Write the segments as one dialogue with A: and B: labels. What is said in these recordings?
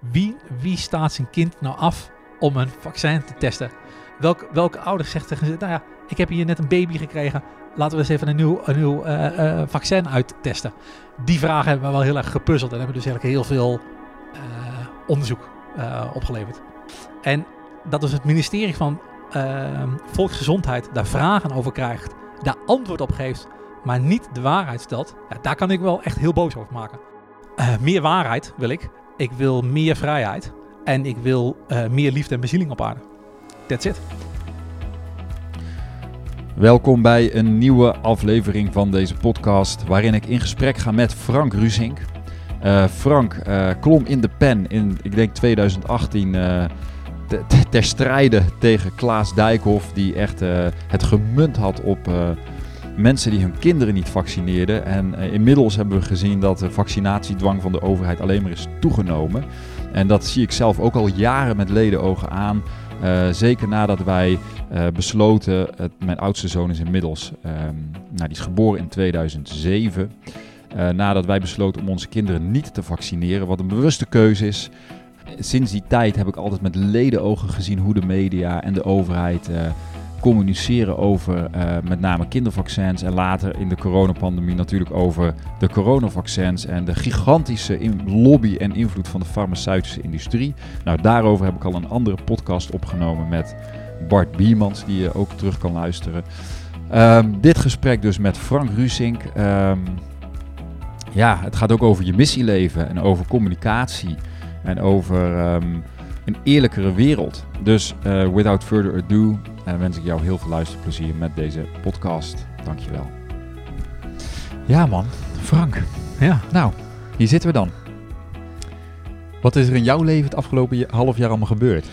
A: wie, wie staat zijn kind nou af om een vaccin te testen? Welk, welke ouder zegt tegen ze, nou ja, ik heb hier net een baby gekregen, laten we eens even een nieuw, een nieuw uh, vaccin uittesten. Die vragen hebben we wel heel erg gepuzzeld en hebben dus eigenlijk heel veel uh, onderzoek opgeleverd. En dat dus het ministerie van Volksgezondheid daar vragen over krijgt, daar antwoord op geeft, maar niet de waarheid stelt, ja, daar kan ik wel echt heel boos over maken. meer waarheid wil ik. Ik wil meer vrijheid. En ik wil meer liefde en bezieling op aarde. That's it.
B: Welkom bij een nieuwe aflevering van deze podcast, waarin ik in gesprek ga met Frank Rusink. Uh, Frank uh, klom in de pen in, ik denk 2018, uh, te, te, ter strijde tegen Klaas Dijkhoff, die echt het gemunt had op mensen die hun kinderen niet vaccineerden. En inmiddels hebben we gezien dat de vaccinatiedwang van de overheid alleen maar is toegenomen. En dat zie ik zelf ook al jaren met ledenogen aan. Uh, zeker nadat wij uh, besloten, mijn oudste zoon is inmiddels, um, nou, die is geboren in 2007. Uh, nadat wij besloten om onze kinderen niet te vaccineren, wat een bewuste keuze is. Sinds die tijd heb ik altijd met ledenogen gezien hoe de media en de overheid communiceren over uh, met name kindervaccins en later in de coronapandemie natuurlijk over de coronavaccins en de gigantische lobby en invloed van de farmaceutische industrie. Nou, daarover heb ik al een andere podcast opgenomen met Bart Biemans, die je ook terug kan luisteren. Um, dit gesprek dus met Frank Rusink. Um, ja, het gaat ook over je missieleven en over communicatie en over um, een eerlijkere wereld. Dus uh, without further ado, en wens ik jou heel veel luisterplezier met deze podcast. Dankjewel. Ja man, Frank. Ja. Nou, hier zitten we dan. Wat is er in jouw leven het afgelopen half jaar allemaal gebeurd?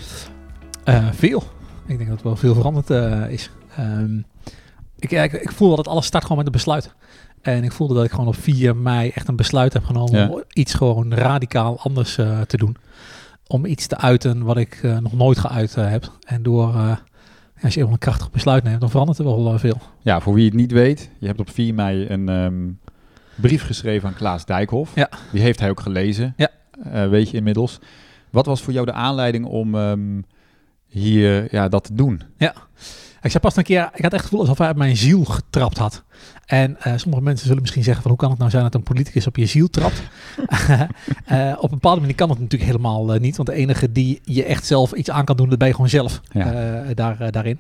A: Uh, veel. Ik denk dat wel veel veranderd is. Um, ik, ik, ik, voel dat alles start gewoon met een besluit. En ik voelde dat ik gewoon op 4 mei echt een besluit heb genomen ja. om iets gewoon radicaal anders uh, te doen. Om iets te uiten wat ik nog nooit geuit heb. En door als je een krachtig besluit neemt, dan verandert er wel veel.
B: Ja, voor wie het niet weet, je hebt op 4 mei een um, brief geschreven aan Klaas Dijkhoff. Ja. Die heeft hij ook gelezen, ja. Weet je inmiddels. Wat was voor jou de aanleiding om um, hier ja, dat te doen?
A: Ja, ik zei pas een keer, ik had echt het gevoel alsof hij uit mijn ziel getrapt had. En uh, sommige mensen zullen misschien zeggen van hoe kan het nou zijn dat een politicus op je ziel trapt? uh, op een bepaalde manier kan het natuurlijk helemaal uh, niet. Want de enige die je echt zelf iets aan kan doen, dat ben je gewoon zelf ja. daar, daarin.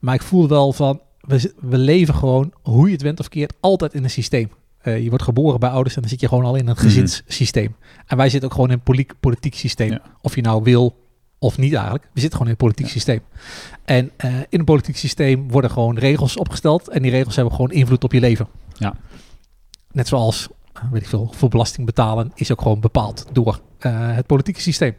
A: Maar ik voel wel van, we, we leven gewoon, hoe je het went of keert, altijd in een systeem. je wordt geboren bij ouders en dan zit je gewoon al in een gezinssysteem. Mm. En wij zitten ook gewoon in een politiek, politiek systeem. Ja. Of je nou wil of niet eigenlijk. We zitten gewoon in een politiek ja. systeem. En uh, in een politiek systeem worden gewoon regels opgesteld. En die regels hebben gewoon invloed op je leven.
B: Ja.
A: Net zoals, weet ik veel, voor belasting betalen is ook gewoon bepaald door uh, het politieke systeem.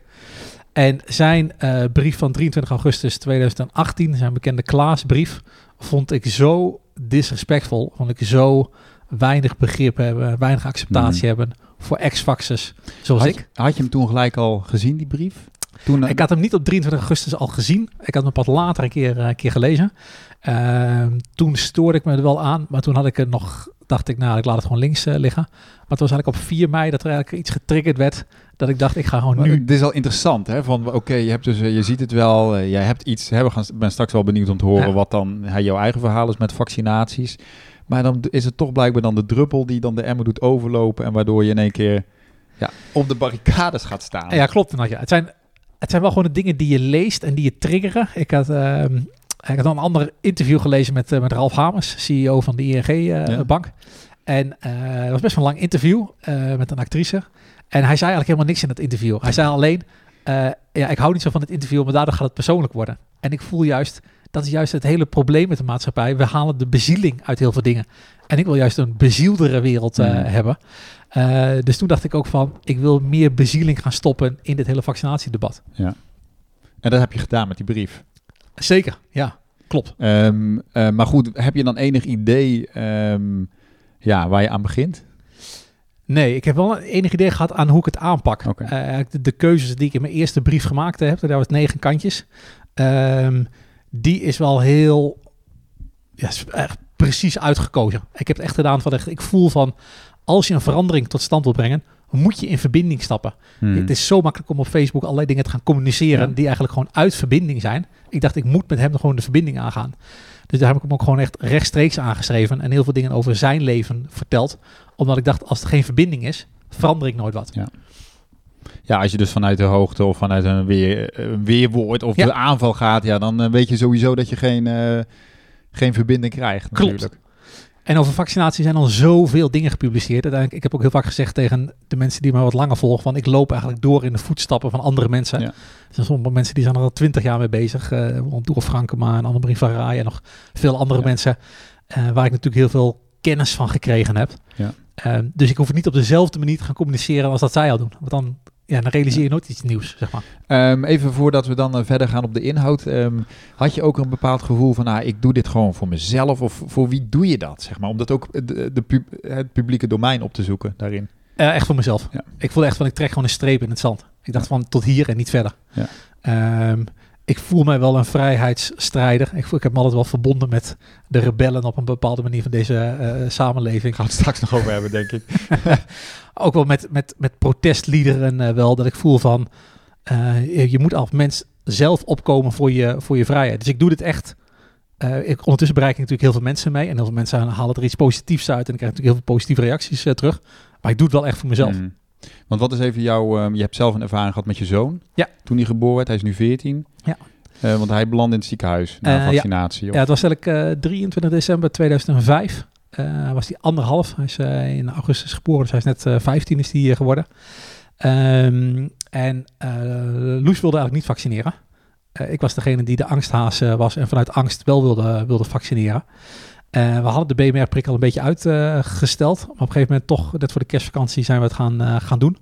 A: En zijn uh, brief van 23 augustus 2018, zijn bekende Klaasbrief, vond ik zo disrespectvol. Vond ik zo weinig begrip hebben, weinig acceptatie mm. hebben voor ex-faxers zoals
B: had,
A: ik.
B: Had je hem toen gelijk al gezien, die brief?
A: Toen, ik had hem niet op 23 augustus al gezien. Ik had hem pas later een keer, uh, een keer gelezen. Uh, toen stoorde ik me er wel aan. Maar toen had ik er nog, dacht ik, nou, ik laat het gewoon links uh, liggen. Maar het was eigenlijk op 4 mei dat er eigenlijk iets getriggerd werd. Dat ik dacht, ik ga gewoon nu...
B: Dit is al interessant, hè? Van, oké, okay, je hebt dus, je ziet het wel. Uh, jij hebt iets, hè, we gaan, ben straks wel benieuwd om te horen ja. wat dan jouw eigen verhaal is met vaccinaties. Maar dan is het toch blijkbaar dan de druppel die dan de emmer doet overlopen. En waardoor je in één keer ja, op de barricades gaat staan.
A: Ja, klopt. Ja. Het zijn het zijn wel gewoon de dingen die je leest en die je triggeren. Ik had, uh, ik had een ander interview gelezen met, uh, met Ralf Hamers, CEO van de ING-bank. Uh, ja. En het was best wel een lang interview met een actrice. En hij zei eigenlijk helemaal niks in het interview. Hij zei alleen, ja, ik hou niet zo van het interview, maar daardoor gaat het persoonlijk worden. En ik voel juist, dat is juist het hele probleem met de maatschappij. We halen de bezieling uit heel veel dingen. En ik wil juist een bezieldere wereld mm. hebben. Uh, dus toen dacht ik ook van, ik wil meer bezieling gaan stoppen in dit hele vaccinatiedebat.
B: Ja. En dat heb je gedaan met die brief?
A: Zeker, ja, klopt.
B: Um, uh, maar goed, heb je dan enig idee um, ja, waar je aan begint?
A: Nee, ik heb wel een enig idee gehad aan hoe ik het aanpak. Okay. Uh, de, de, keuzes die ik in mijn eerste brief gemaakt heb, daar was negen kantjes. Um, die is wel heel ja, echt precies uitgekozen. Ik heb het echt gedaan van echt, ik voel van als je een verandering tot stand wil brengen, moet je in verbinding stappen.
B: Hmm.
A: Het is zo makkelijk om op Facebook allerlei dingen te gaan communiceren
B: Ja.
A: die eigenlijk gewoon uit verbinding zijn. Ik dacht, ik moet met hem gewoon de verbinding aangaan. Dus daar heb ik hem ook gewoon echt rechtstreeks aangeschreven en heel veel dingen over zijn leven verteld. Omdat ik dacht, als er geen verbinding is, verander ik nooit wat.
B: Ja, als je dus vanuit de hoogte of vanuit een, weer, een weerwoord of
A: Ja.
B: de aanval gaat, ja, dan eh, weet je sowieso dat je geen, eh, geen verbinding krijgt.
A: Klopt. En over vaccinatie zijn al zoveel dingen gepubliceerd. Uiteindelijk, ik heb ook heel vaak gezegd tegen de mensen die me wat langer volgen, van ik loop eigenlijk door in de voetstappen van andere mensen.
B: Ja.
A: Er zijn sommige mensen die zijn er al twintig jaar mee bezig. eh Doel Frankema en Annemarie van Rij en nog veel andere
B: Ja.
A: mensen. eh, waar ik natuurlijk heel veel kennis van gekregen heb.
B: Ja.
A: Eh, dus ik hoef het niet op dezelfde manier te gaan communiceren als dat zij al doen. Want dan, ja, dan realiseer je nooit iets nieuws, zeg maar.
B: Ehm, even voordat we dan eh, verder gaan op de inhoud. ehm, had je ook een bepaald gevoel van, ah, ik doe dit gewoon voor mezelf? Of voor wie doe je dat? Zeg maar, om dat ook de, de pub- het publieke domein op te zoeken daarin.
A: Eh, echt voor mezelf.
B: Ja.
A: Ik voelde echt van, ik trek gewoon een streep in het zand. Ik dacht van, tot hier en niet verder.
B: Ja.
A: Ehm, ik voel mij wel een vrijheidsstrijder. Ik, voel, ik heb me altijd wel verbonden met de rebellen op een bepaalde manier van deze eh, samenleving.
B: Gaan we het straks nog over hebben, denk ik.
A: Ook wel met, met, met protestliederen eh, wel, dat ik voel van, eh, je, moet als mens zelf opkomen voor je, voor je vrijheid. Dus ik doe dit echt. ik, ondertussen bereik ik natuurlijk heel veel mensen mee. En heel veel mensen halen er iets positiefs uit. En ik krijg natuurlijk heel veel positieve reacties terug. Maar ik doe het wel echt voor mezelf.
B: Mm. Want wat is even jouw... ehm, je hebt zelf een ervaring gehad met je zoon.
A: Ja.
B: Toen hij geboren werd. Hij is nu 14.
A: Ja.
B: Eh, want hij belandde in het ziekenhuis na
A: Eh, ja.
B: vaccinatie. of-
A: Ja, het was eigenlijk eh, 23 december 2005. Eh, was hij anderhalf. Hij is in augustus geboren, dus hij is net eh 15 is hij eh, geworden. Ehm, en Loes wilde eigenlijk niet vaccineren. Ik was degene die de angsthaas was en vanuit angst wel wilde, wilde vaccineren. Eh, we hadden de BMR-prik al een beetje uitgesteld. maar op een gegeven moment toch, net voor de kerstvakantie, zijn we het gaan, eh, gaan doen.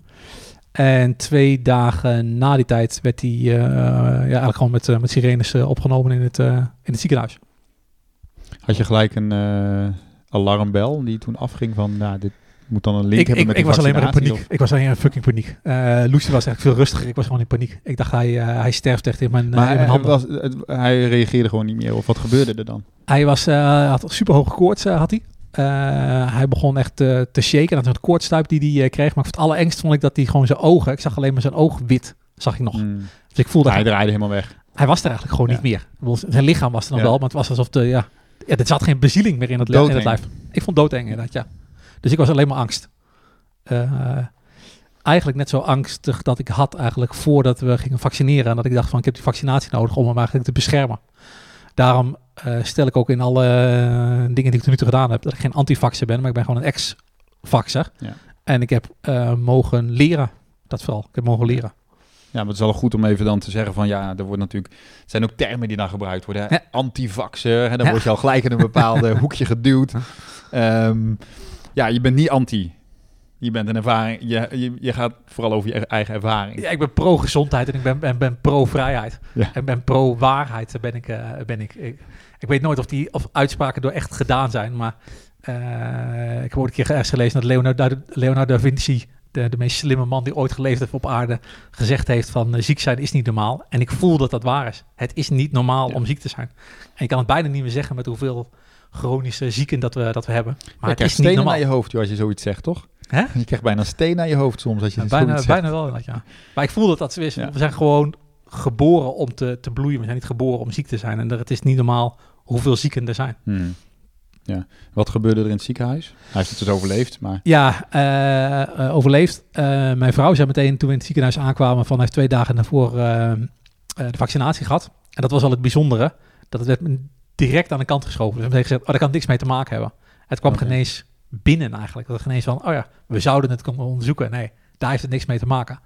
A: En twee dagen na die tijd werd hij eh, ja, eigenlijk gewoon met, met sirenes opgenomen in het, in het ziekenhuis.
B: Had je gelijk een alarmbel die toen afging van... Nou, dit moet dan een link
A: Ik,
B: hebben
A: ik,
B: met
A: ik was alleen maar in paniek. Ik was alleen in fucking paniek. Uh, Lucy was eigenlijk veel rustiger. Ik was gewoon in paniek. Ik dacht, hij, uh, hij sterft echt in mijn, uh,
B: Maar
A: in mijn
B: hij,
A: handen.
B: was, het- hij reageerde gewoon niet meer. Of wat gebeurde er dan?
A: Hij was, had super hoge koorts, had hij. Uh, hij begon echt uh, te shaken. Dat was een koortstuip die hij uh, kreeg. Maar het allerengst vond ik dat hij gewoon zijn ogen... Ik zag alleen maar zijn oog wit, zag ik nog.
B: Mm.
A: Dus ik voelde...
B: Hij draaide helemaal weg.
A: Hij was er eigenlijk gewoon
B: Ja.
A: niet meer. Zijn lichaam was er nog
B: Ja.
A: wel, maar het was alsof de... Ja, ja, er zat geen bezieling meer in het, in het lijf. Ik vond doodeng inderdaad, ja. Dus ik was alleen maar angst. Eh, eigenlijk net zo angstig dat ik had eigenlijk voordat we gingen vaccineren. En dat ik dacht van ik heb die vaccinatie nodig om hem eigenlijk te beschermen. Daarom eh, stel ik ook in alle eh, dingen die ik tot nu toe gedaan heb, dat ik geen antivaxer ben, maar ik ben gewoon een ex-vaxer.
B: Ja.
A: En ik heb mogen leren. Dat vooral. Ik heb mogen leren.
B: Ja, maar het is wel goed om even dan te zeggen van ja, er wordt natuurlijk, het zijn ook termen die dan gebruikt worden. hè.
A: Ja.
B: Antivaxer, hè, dan
A: Ja.
B: word je al gelijk in een bepaalde hoekje geduwd. Ehm, ja, je bent niet anti. Je bent een ervaring, je, je, je gaat vooral over je eigen ervaring.
A: Ja, ik ben pro-gezondheid en ik ben, ben, ben pro-vrijheid.
B: Ja.
A: En ben pro-waarheid. Ben ik, eh, ben ik, ik. Ik weet nooit of die of uitspraken door echt gedaan zijn, maar eh, ik heb ooit een keer ergens gelezen dat Leonardo, da- Leonardo da Vinci, de, de meest slimme man die ooit geleefd heeft op aarde, gezegd heeft van eh, ziek zijn is niet normaal. En ik voel dat dat waar is. Het is niet normaal
B: Ja.
A: om ziek te zijn. En je kan het bijna niet meer zeggen met hoeveel chronische zieken dat we, dat we hebben. Maar
B: je
A: het is niet normaal.
B: naar je hoofd joh, als je zoiets zegt, toch?
A: Hè?
B: Je krijgt bijna een steen naar je hoofd soms als je
A: Ja, bijna,
B: zegt.
A: bijna wel, ja. Maar ik voel dat dat zo is.
B: Ja.
A: We zijn gewoon geboren om te, te bloeien. We zijn niet geboren om ziek te zijn. En er, het is niet normaal hoeveel zieken er zijn.
B: Hmm. Ja. Wat gebeurde er in het ziekenhuis? Hij heeft het dus overleefd, maar...
A: Ja, eh, eh, overleefd. Eh, mijn vrouw zei meteen toen we in het ziekenhuis aankwamen... van hij heeft twee dagen daarvoor de vaccinatie gehad. En dat was al het bijzondere. Dat het werd direct aan de kant geschoven. Dus we hebben gezegd, oh, daar kan niks mee te maken hebben. Het kwam genees binnen eigenlijk. Dat het genees van, oh ja, we zouden het kunnen onderzoeken. Nee, daar heeft het niks mee te maken.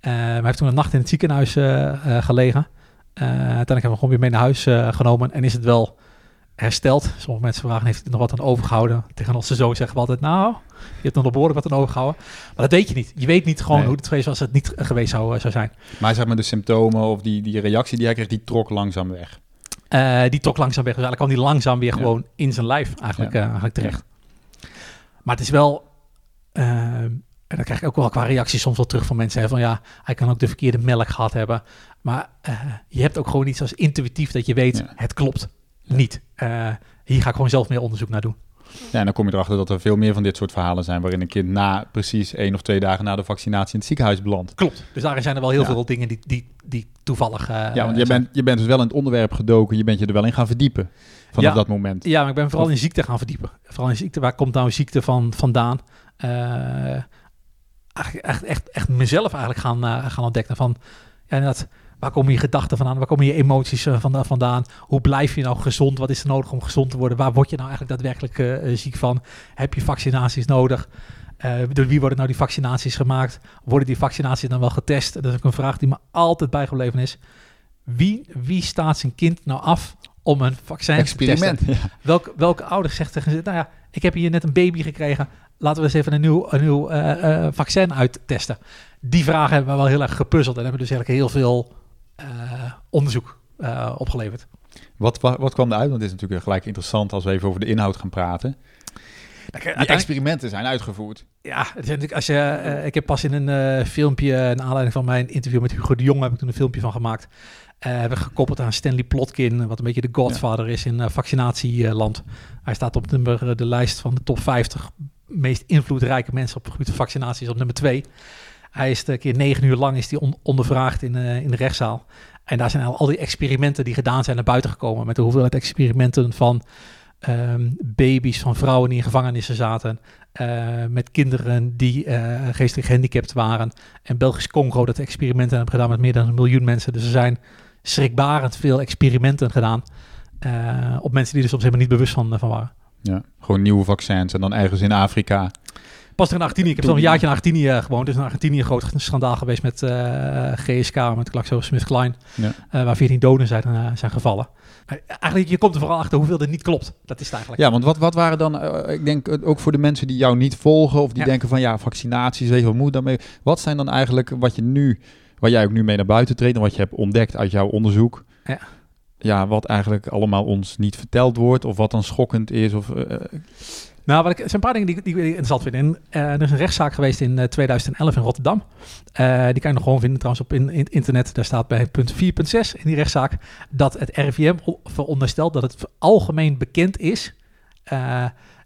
A: Eh hij heeft toen een nacht in het ziekenhuis eh, eh, gelegen. Eh uiteindelijk hebben we gewoon weer mee naar huis eh, genomen. En is het wel hersteld. Sommige mensen vragen, heeft hij er nog wat aan overgehouden? Tegen onze zoon zeggen we altijd, nou, je hebt nog behoorlijk wat aan overgehouden. Maar dat weet je niet. Je weet niet gewoon
B: Nee.
A: hoe het geweest was als het niet geweest zou, eh, zou zijn.
B: Maar zeg maar de symptomen of die, die reactie die hij kreeg, die trok langzaam weg.
A: Eh, die trok langzaam weg. Dus eigenlijk kwam die langzaam weer
B: Ja.
A: gewoon in zijn lijf eigenlijk,
B: Ja.
A: eh, eigenlijk terecht. Maar het is wel... eh, en dan krijg ik ook wel qua reacties soms wel terug van mensen. Hè, van ja, hij kan ook de verkeerde melk gehad hebben. Maar eh, je hebt ook gewoon iets als intuïtief dat je weet,
B: Ja.
A: het klopt niet. Hier ga ik gewoon zelf meer onderzoek naar doen.
B: Ja, en dan kom je erachter dat er veel meer van dit soort verhalen zijn... waarin een kind na precies één of twee dagen na de vaccinatie in het ziekenhuis belandt.
A: Klopt. Dus daarin zijn er wel heel
B: Ja.
A: veel dingen die, die, die toevallig... eh,
B: ja, want je bent, je bent dus wel in het onderwerp gedoken. Je bent je er wel in gaan verdiepen vanaf
A: Ja.
B: dat moment.
A: Ja, maar ik ben vooral
B: Of-
A: in ziekte gaan verdiepen. Vooral in ziekte. Waar komt nou ziekte van vandaan? Eigenlijk echt, echt, echt mezelf eigenlijk gaan, eh, gaan ontdekken. Van, ja, inderdaad, waar komen je gedachten vandaan? Waar komen je emoties eh, vanda- vandaan? Hoe blijf je nou gezond? Wat is er nodig om gezond te worden? Waar word je nou eigenlijk daadwerkelijk eh, eh, ziek van? Heb je vaccinaties nodig? Door wie worden nou die vaccinaties gemaakt? Worden die vaccinaties dan wel getest? Dat is ook een vraag die me altijd bijgebleven is. Wie, wie staat zijn kind nou af om een vaccin te testen?
B: Experiment. Ja.
A: Welke, welke ouder zegt tegen ze, nou ja, ik heb hier net een baby gekregen, laten we eens even een nieuw, een nieuw vaccin uittesten. Die vragen hebben me wel heel erg gepuzzeld en hebben dus eigenlijk heel veel onderzoek eh, opgeleverd.
B: Wat, wa- wat kwam eruit? Want het is natuurlijk gelijk interessant als we even over de inhoud gaan praten. Die experimenten zijn uitgevoerd.
A: Ja, het is natuurlijk als je, eh, ik heb pas in een eh, filmpje, naar aanleiding van mijn interview met Hugo de Jong, heb ik toen een filmpje van gemaakt. Eh hebben gekoppeld aan Stanley Plotkin, wat een beetje de godfather is in eh, vaccinatieland. Hij staat op nummer, eh, de lijst van de top 50 meest invloedrijke mensen op het gebied van vaccinaties op nummer 2. Hij is een keer negen uur lang is die on- ondervraagd in, eh, in de rechtszaal. En daar zijn al, al die experimenten die gedaan zijn naar buiten gekomen. Met de hoeveelheid experimenten van ehm, baby's, van vrouwen die in gevangenissen zaten. eh, met kinderen die eh, geestelijk gehandicapt waren. En Belgisch Congo dat experimenten hebben gedaan met meer dan een miljoen mensen. Dus er zijn schrikbarend veel experimenten gedaan. op mensen die er soms helemaal niet bewust van, van waren.
B: Ja, gewoon nieuwe vaccins en dan ergens in Afrika.
A: Pas er in Argentinië. Ik heb zelf een jaartje in Argentinië eh, gewoond. Dus in Argentinië een groot schandaal geweest met eh, GSK, met GlaxoSmithKline.
B: Ja.
A: eh, waar 14 doden zijn, zijn gevallen. Maar eigenlijk, je komt er vooral achter hoeveel er niet klopt. Dat is het eigenlijk.
B: Ja, want wat, wat waren dan, ik denk ook voor de mensen die jou niet volgen of die
A: Ja.
B: denken van ja, vaccinaties, weet je wat moet daarmee. Wat zijn dan eigenlijk wat je nu, waar jij ook nu mee naar buiten treedt en wat je hebt ontdekt uit jouw onderzoek?
A: Ja.
B: Ja, wat eigenlijk allemaal ons niet verteld wordt of wat dan schokkend is of... eh,
A: Nou, wat ik, er zijn een paar dingen die, die ik interessant vind. En, eh, er is een rechtszaak geweest in eh, 2011 in Rotterdam. Eh, die kan je nog gewoon vinden trouwens op in, in- internet. Daar staat bij punt 4.6 in die rechtszaak dat het RIVM veronderstelt dat het algemeen bekend is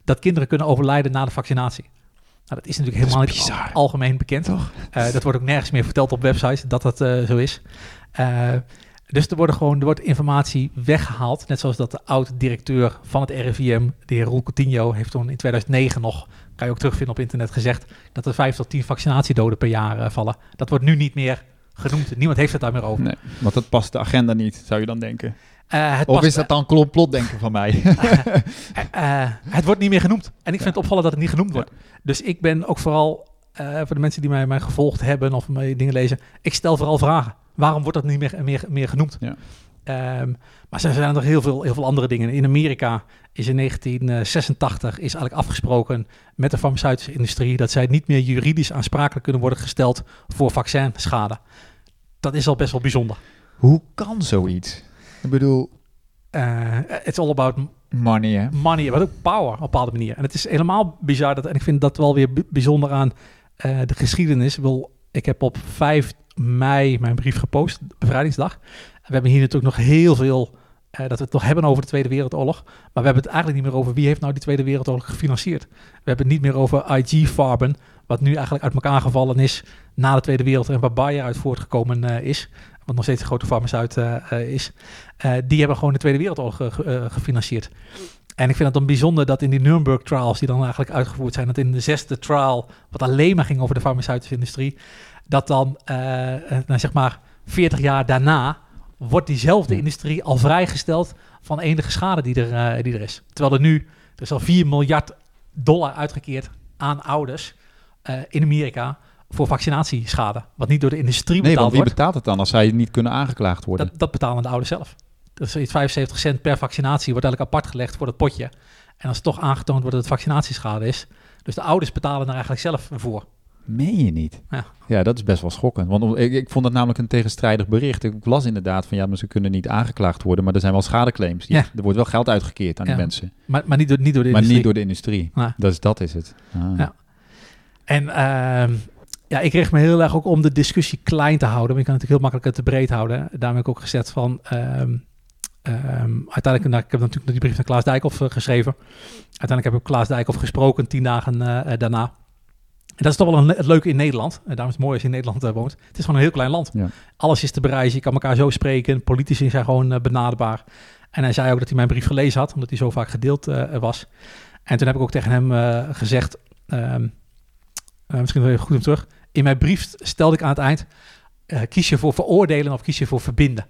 A: dat kinderen kunnen overlijden na de vaccinatie. Nou, dat is natuurlijk
B: is
A: helemaal niet al- algemeen bekend.
B: Toch?
A: Dat wordt ook nergens meer verteld op websites dat dat zo is. Dus er, worden gewoon, er wordt informatie weggehaald. Net zoals dat de oud-directeur van het RIVM, de heer Roel Coutinho, heeft toen in 2009 nog, kan je ook terugvinden op internet, gezegd dat er 5 tot 10 vaccinatiedoden per jaar eh, vallen. Dat wordt nu niet meer genoemd. Niemand heeft het daar meer over.
B: Nee, want dat past de agenda niet, zou je dan denken.
A: Eh, het
B: Of
A: past-
B: is dat dan complotdenken van mij?
A: Eh, het wordt niet meer genoemd. En ik vind het opvallend dat het niet genoemd wordt. Dus ik ben ook vooral, voor de mensen die mij, mij gevolgd hebben of mij dingen lezen, ik stel vooral vragen. Waarom wordt dat niet meer, meer, meer genoemd?
B: Ja.
A: Ehm, maar er zijn nog heel veel, heel veel andere dingen. In Amerika is in 1986 is eigenlijk afgesproken met de farmaceutische industrie dat zij niet meer juridisch aansprakelijk kunnen worden gesteld voor vaccinschade. Dat is al best wel bijzonder.
B: Hoe kan zoiets? Ik bedoel,
A: Eh, it's all about
B: money hè?
A: money, maar ook power op een bepaalde manier. En het is helemaal bizar, dat, en ik vind dat wel weer bijzonder aan eh, de geschiedenis. Wil, ik heb op 5 mei mijn brief gepost, bevrijdingsdag. We hebben hier natuurlijk nog heel veel, eh, dat we het nog hebben over de Tweede Wereldoorlog. Maar we hebben het eigenlijk niet meer over wie heeft nou die Tweede Wereldoorlog gefinancierd. We hebben het niet meer over IG-Farben, wat nu eigenlijk uit elkaar gevallen is na de Tweede Wereldoorlog en waar Bayer uit voortgekomen eh, is. Wat nog steeds een grote farmaceut eh, is. Die hebben gewoon de Tweede Wereldoorlog ge- gefinancierd. En ik vind het dan bijzonder dat in die Nuremberg trials, die dan eigenlijk uitgevoerd zijn, dat in de zesde trial, wat alleen maar ging over de farmaceutische industrie, dat dan, eh, nou zeg maar, 40 jaar daarna, wordt diezelfde industrie al vrijgesteld van enige schade die er, eh, die er is. Terwijl er nu, er is al 4 miljard dollar uitgekeerd aan ouders in Amerika voor vaccinatieschade. Wat niet door de industrie
B: Nee,
A: betaald
B: want wie
A: wordt.
B: betaalt het dan als zij niet kunnen aangeklaagd worden?
A: Dat, dat betalen de ouders zelf. Dus iets 75 cent per vaccinatie wordt eigenlijk apart gelegd voor dat potje. En als het toch aangetoond wordt dat het vaccinatieschade is. Dus de ouders betalen er eigenlijk zelf voor.
B: Meen je niet?
A: Ja.
B: Ja, dat is best wel schokkend. Want ik, ik vond het namelijk een tegenstrijdig bericht. Ik las inderdaad van ja, maar ze kunnen niet aangeklaagd worden, maar er zijn wel schadeclaims. Die-
A: Ja.
B: Er wordt wel geld uitgekeerd aan die mensen,
A: Maar, maar niet, door, niet door de
B: maar
A: industrie.
B: niet door de industrie. Dat is, dat is het. Ah.
A: Ja. En ehm, ja, ik richt me heel erg ook om de discussie klein te houden. Maar je kan natuurlijk heel makkelijk het te breed houden. Daarom heb ik ook gezegd van... ehm, Ehm, uiteindelijk, nou, ik heb natuurlijk die brief naar Klaas Dijkhoff eh, geschreven. Uiteindelijk heb ik Klaas Dijkhoff gesproken tien dagen eh, eh, daarna. En dat is toch wel een, het leuke in Nederland. En daarom is het mooi als je in Nederland woont. Het is gewoon een heel klein land.
B: Ja.
A: Alles is te bereizen. Je kan elkaar zo spreken. Politici zijn gewoon benaderbaar. En hij zei ook dat hij mijn brief gelezen had, omdat hij zo vaak gedeeld was. En toen heb ik ook tegen hem gezegd, ehm, eh, misschien wel even goed om terug. In mijn brief stelde ik aan het eind, kies je voor veroordelen of kies je voor verbinden?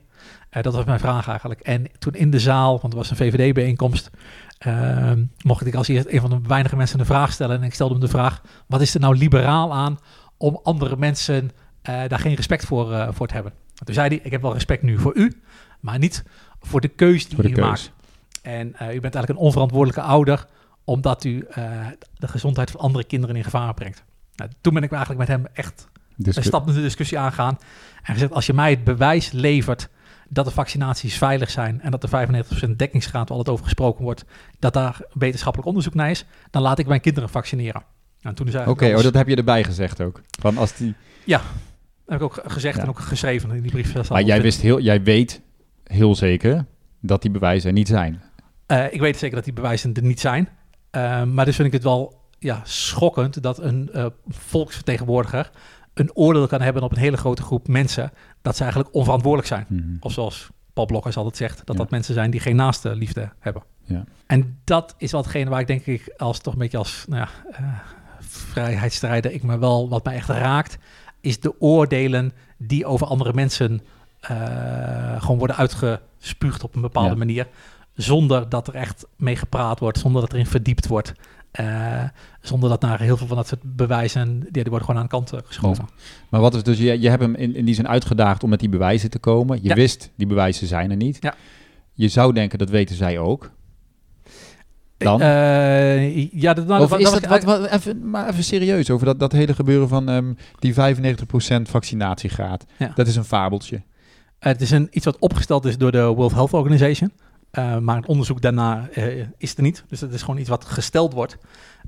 A: Eh, dat was mijn vraag eigenlijk. En toen in de zaal, want het was een VVD-bijeenkomst, ehm, mocht ik als eerst een van de weinige mensen een vraag stellen. En ik stelde hem de vraag, wat is er nou liberaal aan om andere mensen eh, daar geen respect voor, eh, voor te hebben? En toen zei hij, ik heb wel respect nu voor u, maar niet voor de keus die
B: de
A: u
B: keus.
A: maakt. En u bent eigenlijk een onverantwoordelijke ouder, omdat u de gezondheid van andere kinderen in gevaar brengt. Nou, toen ben ik eigenlijk met hem echt
B: Dus
A: een stap in de discussie aangaan. En gezegd, als je mij het bewijs levert dat de vaccinaties veilig zijn en dat de 95% dekkingsgraad, waar altijd over gesproken wordt, dat daar wetenschappelijk onderzoek naar is, dan laat ik mijn kinderen vaccineren. Nou, toen zei
B: Oké, oh, dat heb je erbij gezegd ook. Van als die,
A: heb ik ook ge- gezegd
B: Ja.
A: en ook geschreven in die brief.
B: maar jij, wist heel, jij weet heel zeker dat die bewijzen er niet zijn.
A: Eh, ik weet zeker dat die bewijzen er niet zijn. Eh, maar dus vind ik het wel ja, schokkend dat een eh, volksvertegenwoordiger een oordeel kan hebben op een hele grote groep mensen dat ze eigenlijk onverantwoordelijk zijn.
B: Mhm.
A: Of zoals Paul Blokkers altijd zegt, dat
B: Ja.
A: dat mensen zijn die geen naaste liefde hebben.
B: Ja.
A: En dat is wel hetgene waar ik denk ik als toch een beetje als nou ja, eh, vrijheidsstrijder ik me wel wat mij echt raakt, is de oordelen die over andere mensen eh, gewoon worden uitgespuugd op een bepaalde
B: Ja.
A: manier, zonder dat er echt mee gepraat wordt, zonder dat erin verdiept wordt. Eh, zonder dat naar heel veel van dat soort bewijzen, die, die worden gewoon aan de kant eh, geschoven.
B: Maar wat is dus, je, je hebt hem in, in die zin uitgedaagd om met die bewijzen te komen. Je
A: Ja.
B: wist, die bewijzen zijn er niet.
A: Ja.
B: Je zou denken, dat weten zij ook. Dan?
A: Eh, ja, dat, nou,
B: of is
A: dat
B: wat, wat, even, maar even serieus over dat, dat hele gebeuren van ehm, die 95% vaccinatiegraad.
A: Ja.
B: Dat is een fabeltje.
A: Het is een, iets wat opgesteld is door de World Health Organization. Eh, maar het onderzoek daarna eh, is er niet. Dus het is gewoon iets wat gesteld wordt.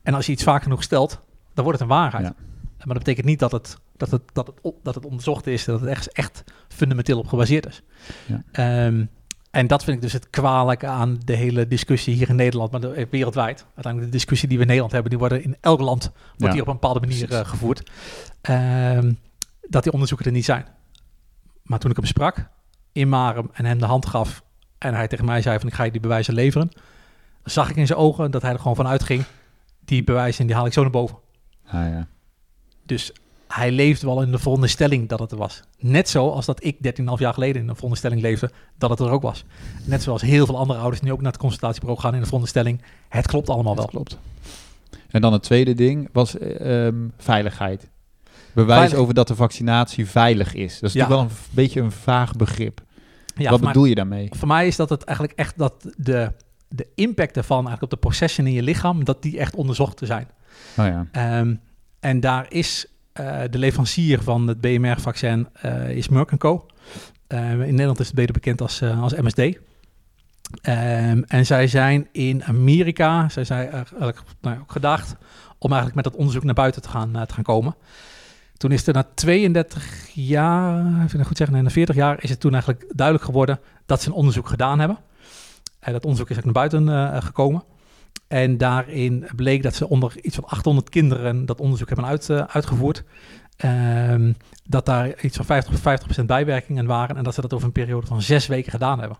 A: En als je iets vaak genoeg stelt, dan wordt het een waarheid.
B: Ja.
A: Maar dat betekent niet dat het, dat het, dat het, dat het onderzocht is, dat het echt, echt fundamenteel op gebaseerd is.
B: Ja.
A: Ehm, en dat vind ik dus het kwalijke aan de hele discussie hier in Nederland, maar de- wereldwijd. Uiteindelijk de discussie die we in Nederland hebben, die worden in elk land wordt
B: Ja.
A: die op een bepaalde manier eh, gevoerd. Ehm, dat die onderzoeken er niet zijn. Maar toen ik hem sprak in Marem en hem de hand gaf en hij tegen mij zei van ik ga je die bewijzen leveren, zag ik in zijn ogen dat hij er gewoon van uitging, die bewijzen die haal ik zo naar boven.
B: Ah, ja.
A: Dus hij leefde wel in de veronderstelling dat het er was. Net zo als dat ik 13,5 jaar geleden in de veronderstelling leefde dat het er ook was. Net zoals heel veel andere ouders nu ook naar het consultatiebureau gaan in de veronderstelling. Het klopt allemaal wel.
B: Klopt. En dan het tweede ding was eh, ehm, veiligheid. Bewijs
A: Veilig-
B: over dat de vaccinatie veilig is. Dat is
A: Ja.
B: natuurlijk wel een beetje een vaag begrip.
A: Ja,
B: Wat
A: mij-
B: bedoel je daarmee?
A: Voor mij is dat het eigenlijk echt dat de, de impact ervan eigenlijk op de processen in je lichaam, dat die echt onderzocht te zijn.
B: Oh ja.
A: Ehm, en daar is eh, de leverancier van het BMR-vaccin eh, is Merck Co. Eh, in Nederland is het beter bekend als, eh, als MSD. Ehm, en zij zijn in Amerika, zij zijn eigenlijk nou, gedacht om eigenlijk met dat onderzoek naar buiten te gaan, te gaan komen. Toen is er na 32 jaar, even goed zeggen, na 40 jaar is het toen eigenlijk duidelijk geworden dat ze een onderzoek gedaan hebben. En dat onderzoek is ook naar buiten eh, gekomen. En daarin bleek dat ze onder iets van 800 kinderen dat onderzoek hebben eh, uitgevoerd. Ehm, dat daar iets van 50, 50% bijwerkingen waren. En dat ze dat over een periode van zes weken gedaan hebben.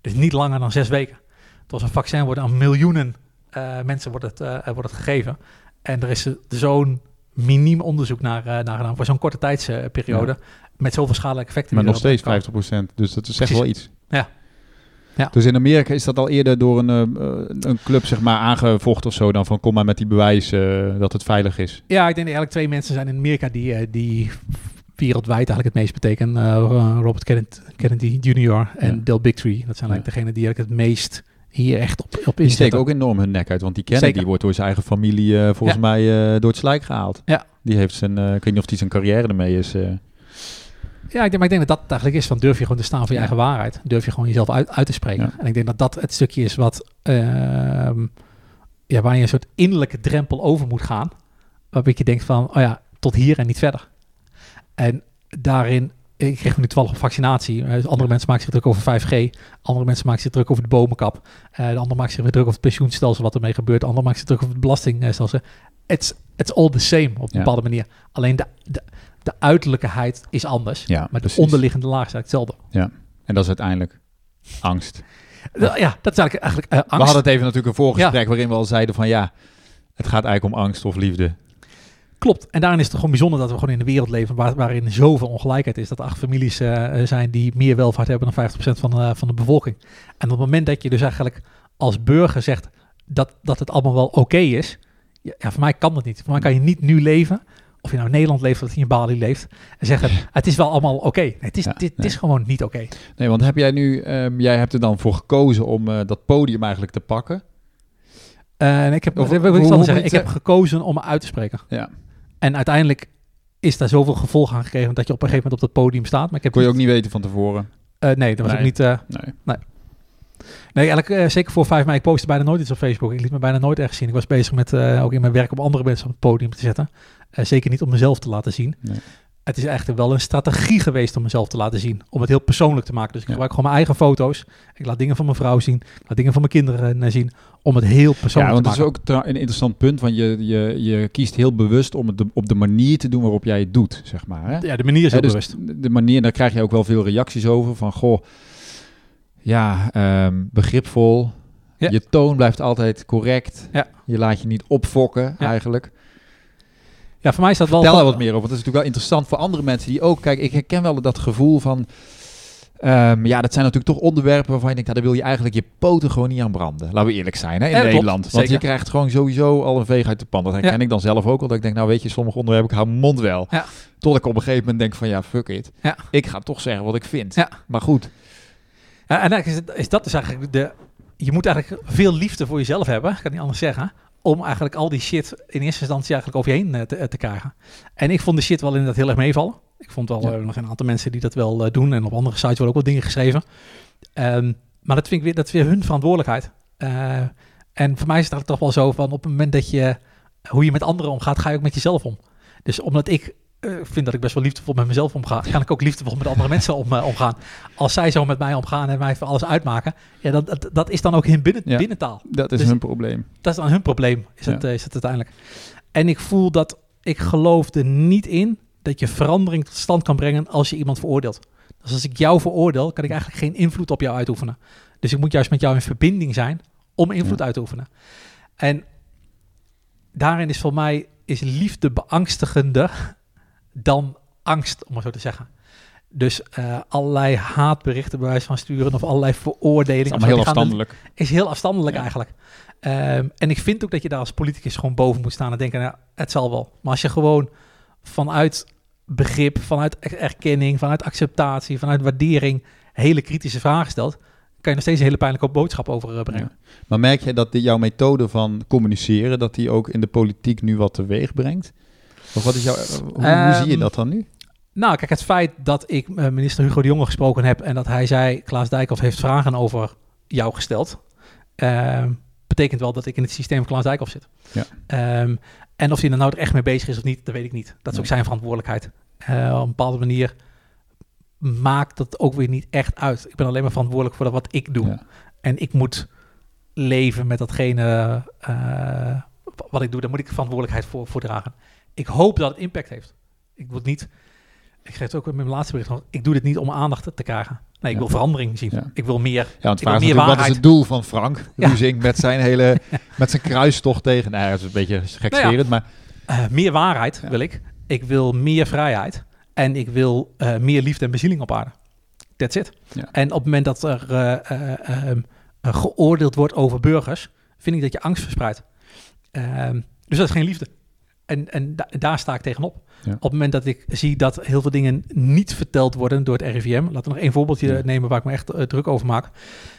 A: Dus niet langer dan zes weken. Het was een vaccin, wordt aan miljoenen eh, mensen wordt het, wordt het gegeven. En er is zo'n miniem onderzoek naar, naar gedaan voor zo'n korte tijdsperiode. Met zoveel schadelijke effecten.
B: Maar nog steeds
A: komen.
B: 50%. Dus dat is echt wel iets.
A: Ja. Ja.
B: Dus in Amerika is dat al eerder door een, eh, een club zeg maar, aangevochten of zo. Dan van kom maar met die bewijzen eh, dat het veilig is.
A: Ja, ik denk dat eigenlijk twee mensen zijn in Amerika die, die wereldwijd eigenlijk het meest betekenen. Robert Kennedy, Kennedy Jr. en
B: Ja.
A: Dale Bigtree. Dat zijn eigenlijk degenen die eigenlijk het meest hier echt op, op
B: Die steken ook enorm hun nek uit. Want die Kennedy
A: Zeker.
B: wordt door zijn eigen familie eh, volgens
A: Ja.
B: mij eh, door het slijk gehaald.
A: Ja.
B: Die heeft zijn, eh, ik weet niet of die zijn carrière ermee is.
A: Ja, ik denk, maar ik denk dat dat het eigenlijk is. Van durf je gewoon te staan voor je eigen waarheid. Durf je gewoon jezelf uit, uit te spreken.
B: Ja.
A: En ik denk dat dat het stukje is wat... ehm, ja, waar je een soort innerlijke drempel over moet gaan. Waarbij je denkt van, oh ja, tot hier en niet verder. En daarin ik kreeg nu toevallig een vaccinatie. Eh, andere mensen maken zich druk over 5G. Andere mensen maken zich druk over de bomenkap. Eh, de andere maken zich weer druk over het pensioenstelsel, wat ermee gebeurt. De andere maken zich druk over het belastingstelsel. It's, it's all the same op een
B: Ja.
A: bepaalde manier. Alleen de, de, de uiterlijkheid is anders.
B: Ja,
A: maar
B: precies.
A: de onderliggende laag is eigenlijk hetzelfde.
B: En dat is uiteindelijk angst.
A: Ja, dat is eigenlijk, eigenlijk eh, angst.
B: We hadden het even natuurlijk een voorgesprek
A: Ja.
B: waarin we al zeiden van ja, het gaat eigenlijk om angst of liefde.
A: Klopt. En daarin is het gewoon bijzonder dat we gewoon in een wereld leven waar, waarin zoveel ongelijkheid is. Dat er acht families eh, eh, zijn die meer welvaart hebben dan 50% van, de van de bevolking. En op het moment dat je dus eigenlijk als burger zegt dat, dat het allemaal wel oké is. Ja, ja, voor mij kan dat niet. Voor mij kan je niet nu leven. Of je nou in Nederland leeft of dat je in Bali leeft. En zeggen, het is wel allemaal oké. Nee, het is,
B: Ja,
A: dit, het is gewoon niet oké.
B: Nee, want heb jij nu, ehm, jij hebt er dan voor gekozen om eh, dat podium eigenlijk te pakken.
A: Eh, en ik heb,
B: Of-
A: wil ik
B: hoe-
A: dan
B: hoe
A: zeggen, ik heb gekozen om me uit te spreken.
B: Ja.
A: En uiteindelijk is daar zoveel gevolg aan gegeven dat je op een gegeven moment op dat podium staat. Maar ik heb
B: Kon je ook niet weten van tevoren.
A: Eh, nee, dat was
B: Nee.
A: ook niet. eh,
B: Nee.
A: nee, eigenlijk eh, zeker voor 5 mei. Ik postte bijna nooit iets op Facebook. Ik liet me bijna nooit ergens zien. Ik was bezig met eh, ook in mijn werk om andere mensen op het podium te zetten. Eh, zeker niet om mezelf te laten zien.
B: Nee.
A: Het is echt wel een strategie geweest om mezelf te laten zien. Om het heel persoonlijk te maken. Dus ik
B: Ja.
A: gebruik gewoon mijn eigen foto's. Ik laat dingen van mijn vrouw zien. Ik laat dingen van mijn kinderen eh, zien. Om het heel
B: Ja,
A: persoonlijk
B: want
A: te
B: dat is
A: maken.
B: ook een interessant punt, want je, je, je kiest heel bewust om het de- op de manier te doen waarop jij het doet, zeg maar. Hè?
A: Ja, de manier is heel
B: dus
A: bewust.
B: de manier, daar krijg je ook wel veel reacties over van, goh, ja, ehm, begripvol.
A: Ja.
B: Je toon blijft altijd correct.
A: Ja.
B: Je laat je niet opfokken,
A: Ja.
B: eigenlijk.
A: Ja, voor mij is dat wel...
B: Vertel daar wat meer over, want dat is natuurlijk wel interessant voor andere mensen die ook... Kijk, ik herken wel dat gevoel van... ehm, ja, dat zijn natuurlijk toch onderwerpen waarvan je denkt... Ja, daar wil je eigenlijk je poten gewoon niet aan branden. Laten we eerlijk zijn, hè, in
A: Ja, dat klopt.
B: Nederland. Want je krijgt gewoon sowieso al een veeg uit de pan. Dat herken
A: Ja.
B: ik dan zelf ook al. Dat ik denk, nou weet je, sommige onderwerpen, ik hou mijn mond wel.
A: Ja.
B: Tot ik op een gegeven moment denk van, ja, fuck it. Ik ga toch zeggen wat ik vind.
A: Ja.
B: Maar goed,
A: en eigenlijk is, het- is dat dus eigenlijk de... Je moet eigenlijk veel liefde voor jezelf hebben, ik kan niet anders zeggen, om eigenlijk al die shit in eerste instantie eigenlijk over je heen eh, te, eh, te krijgen. En ik vond de shit wel inderdaad heel erg meevallen. Ik vond wel
B: Ja.
A: eh, nog een aantal mensen die dat wel doen en op andere sites worden ook wel dingen geschreven. Ehm, maar dat vind ik weer, dat is weer hun verantwoordelijkheid. En voor mij is het toch wel zo van op het moment dat je, hoe je met anderen omgaat, ga je ook met jezelf om. Dus omdat ik eh, vind dat ik best wel liefdevol met mezelf omga, kan ik ook liefdevol met andere mensen om, eh, omgaan. Als zij zo met mij omgaan en mij voor alles uitmaken, ja, dat, dat, dat is dan ook hun binnen,
B: Ja.
A: binnentaal.
B: dat is
A: Dus-
B: hun probleem.
A: Dat is dan hun probleem, is, het,
B: Ja.
A: eh, is het uiteindelijk. En ik voel dat ik geloof er niet in dat je verandering tot stand kan brengen als je iemand veroordeelt. Dus als ik jou veroordeel, kan ik eigenlijk geen invloed op jou uitoefenen. Dus ik moet juist met jou in verbinding zijn om invloed
B: Ja.
A: uit te oefenen. En daarin is voor mij is liefde beangstigender dan angst, om maar zo te zeggen. Dus eh, allerlei haatberichten bij wijze van sturen of allerlei veroordelingen.
B: is heel
A: er-
B: afstandelijk.
A: is heel afstandelijk
B: Ja.
A: eigenlijk. Ehm, en ik vind ook dat je daar als politicus gewoon boven moet staan en denken, nou, het zal wel. Maar als je gewoon vanuit begrip, vanuit er- erkenning, vanuit acceptatie, vanuit waardering hele kritische vragen stelt, kan je nog steeds een hele pijnlijke boodschap overbrengen.
B: Ja. Maar merk je dat die, jouw methode van communiceren, dat die ook in de politiek nu wat teweeg brengt? Of wat is jouw, hoe, hoe
A: Ehm,
B: zie je dat dan nu?
A: Nou, kijk, het feit dat ik eh, minister Hugo de Jonge gesproken heb en dat hij zei, Klaas Dijkhoff heeft vragen over jou gesteld, ehm, betekent wel dat ik in het systeem van Klaas Dijkhoff zit.
B: Ja.
A: Ehm, en of hij er nou echt mee bezig is of niet, dat weet ik niet. Dat is
B: Nee.
A: ook zijn verantwoordelijkheid. Eh, op een bepaalde manier maakt dat ook weer niet echt uit. Ik ben alleen maar verantwoordelijk voor dat wat ik doe.
B: Ja.
A: En ik moet leven met datgene eh, wat ik doe. Daar moet ik verantwoordelijkheid voor, voor dragen. Ik hoop dat het impact heeft. Ik wil niet... Ik geef het ook met mijn laatste bericht. Ik doe dit niet om aandacht te krijgen. Nee, ik wil verandering zien. Ik wil meer...
B: Ja, want
A: Ik wil meer
B: wat is het doel van Frank
A: Ja.
B: Ruzing met zijn hele, met zijn kruistocht tegen, nou dat is een beetje gekscherend, maar
A: eh, meer waarheid wil ik. Ik wil meer vrijheid. En ik wil eh, meer liefde en bezieling op aarde. That's it.
B: Ja.
A: En op het moment dat er eh, eh, ehm, eh, geoordeeld wordt over burgers, vind ik dat je angst verspreidt. Ehm, dus dat is geen liefde. En, en da- daar sta ik tegenop.
B: Ja.
A: Op het moment dat ik zie dat heel veel dingen niet verteld worden door het RIVM. Laten we nog één voorbeeldje
B: Ja.
A: nemen waar ik me echt eh, druk over maak.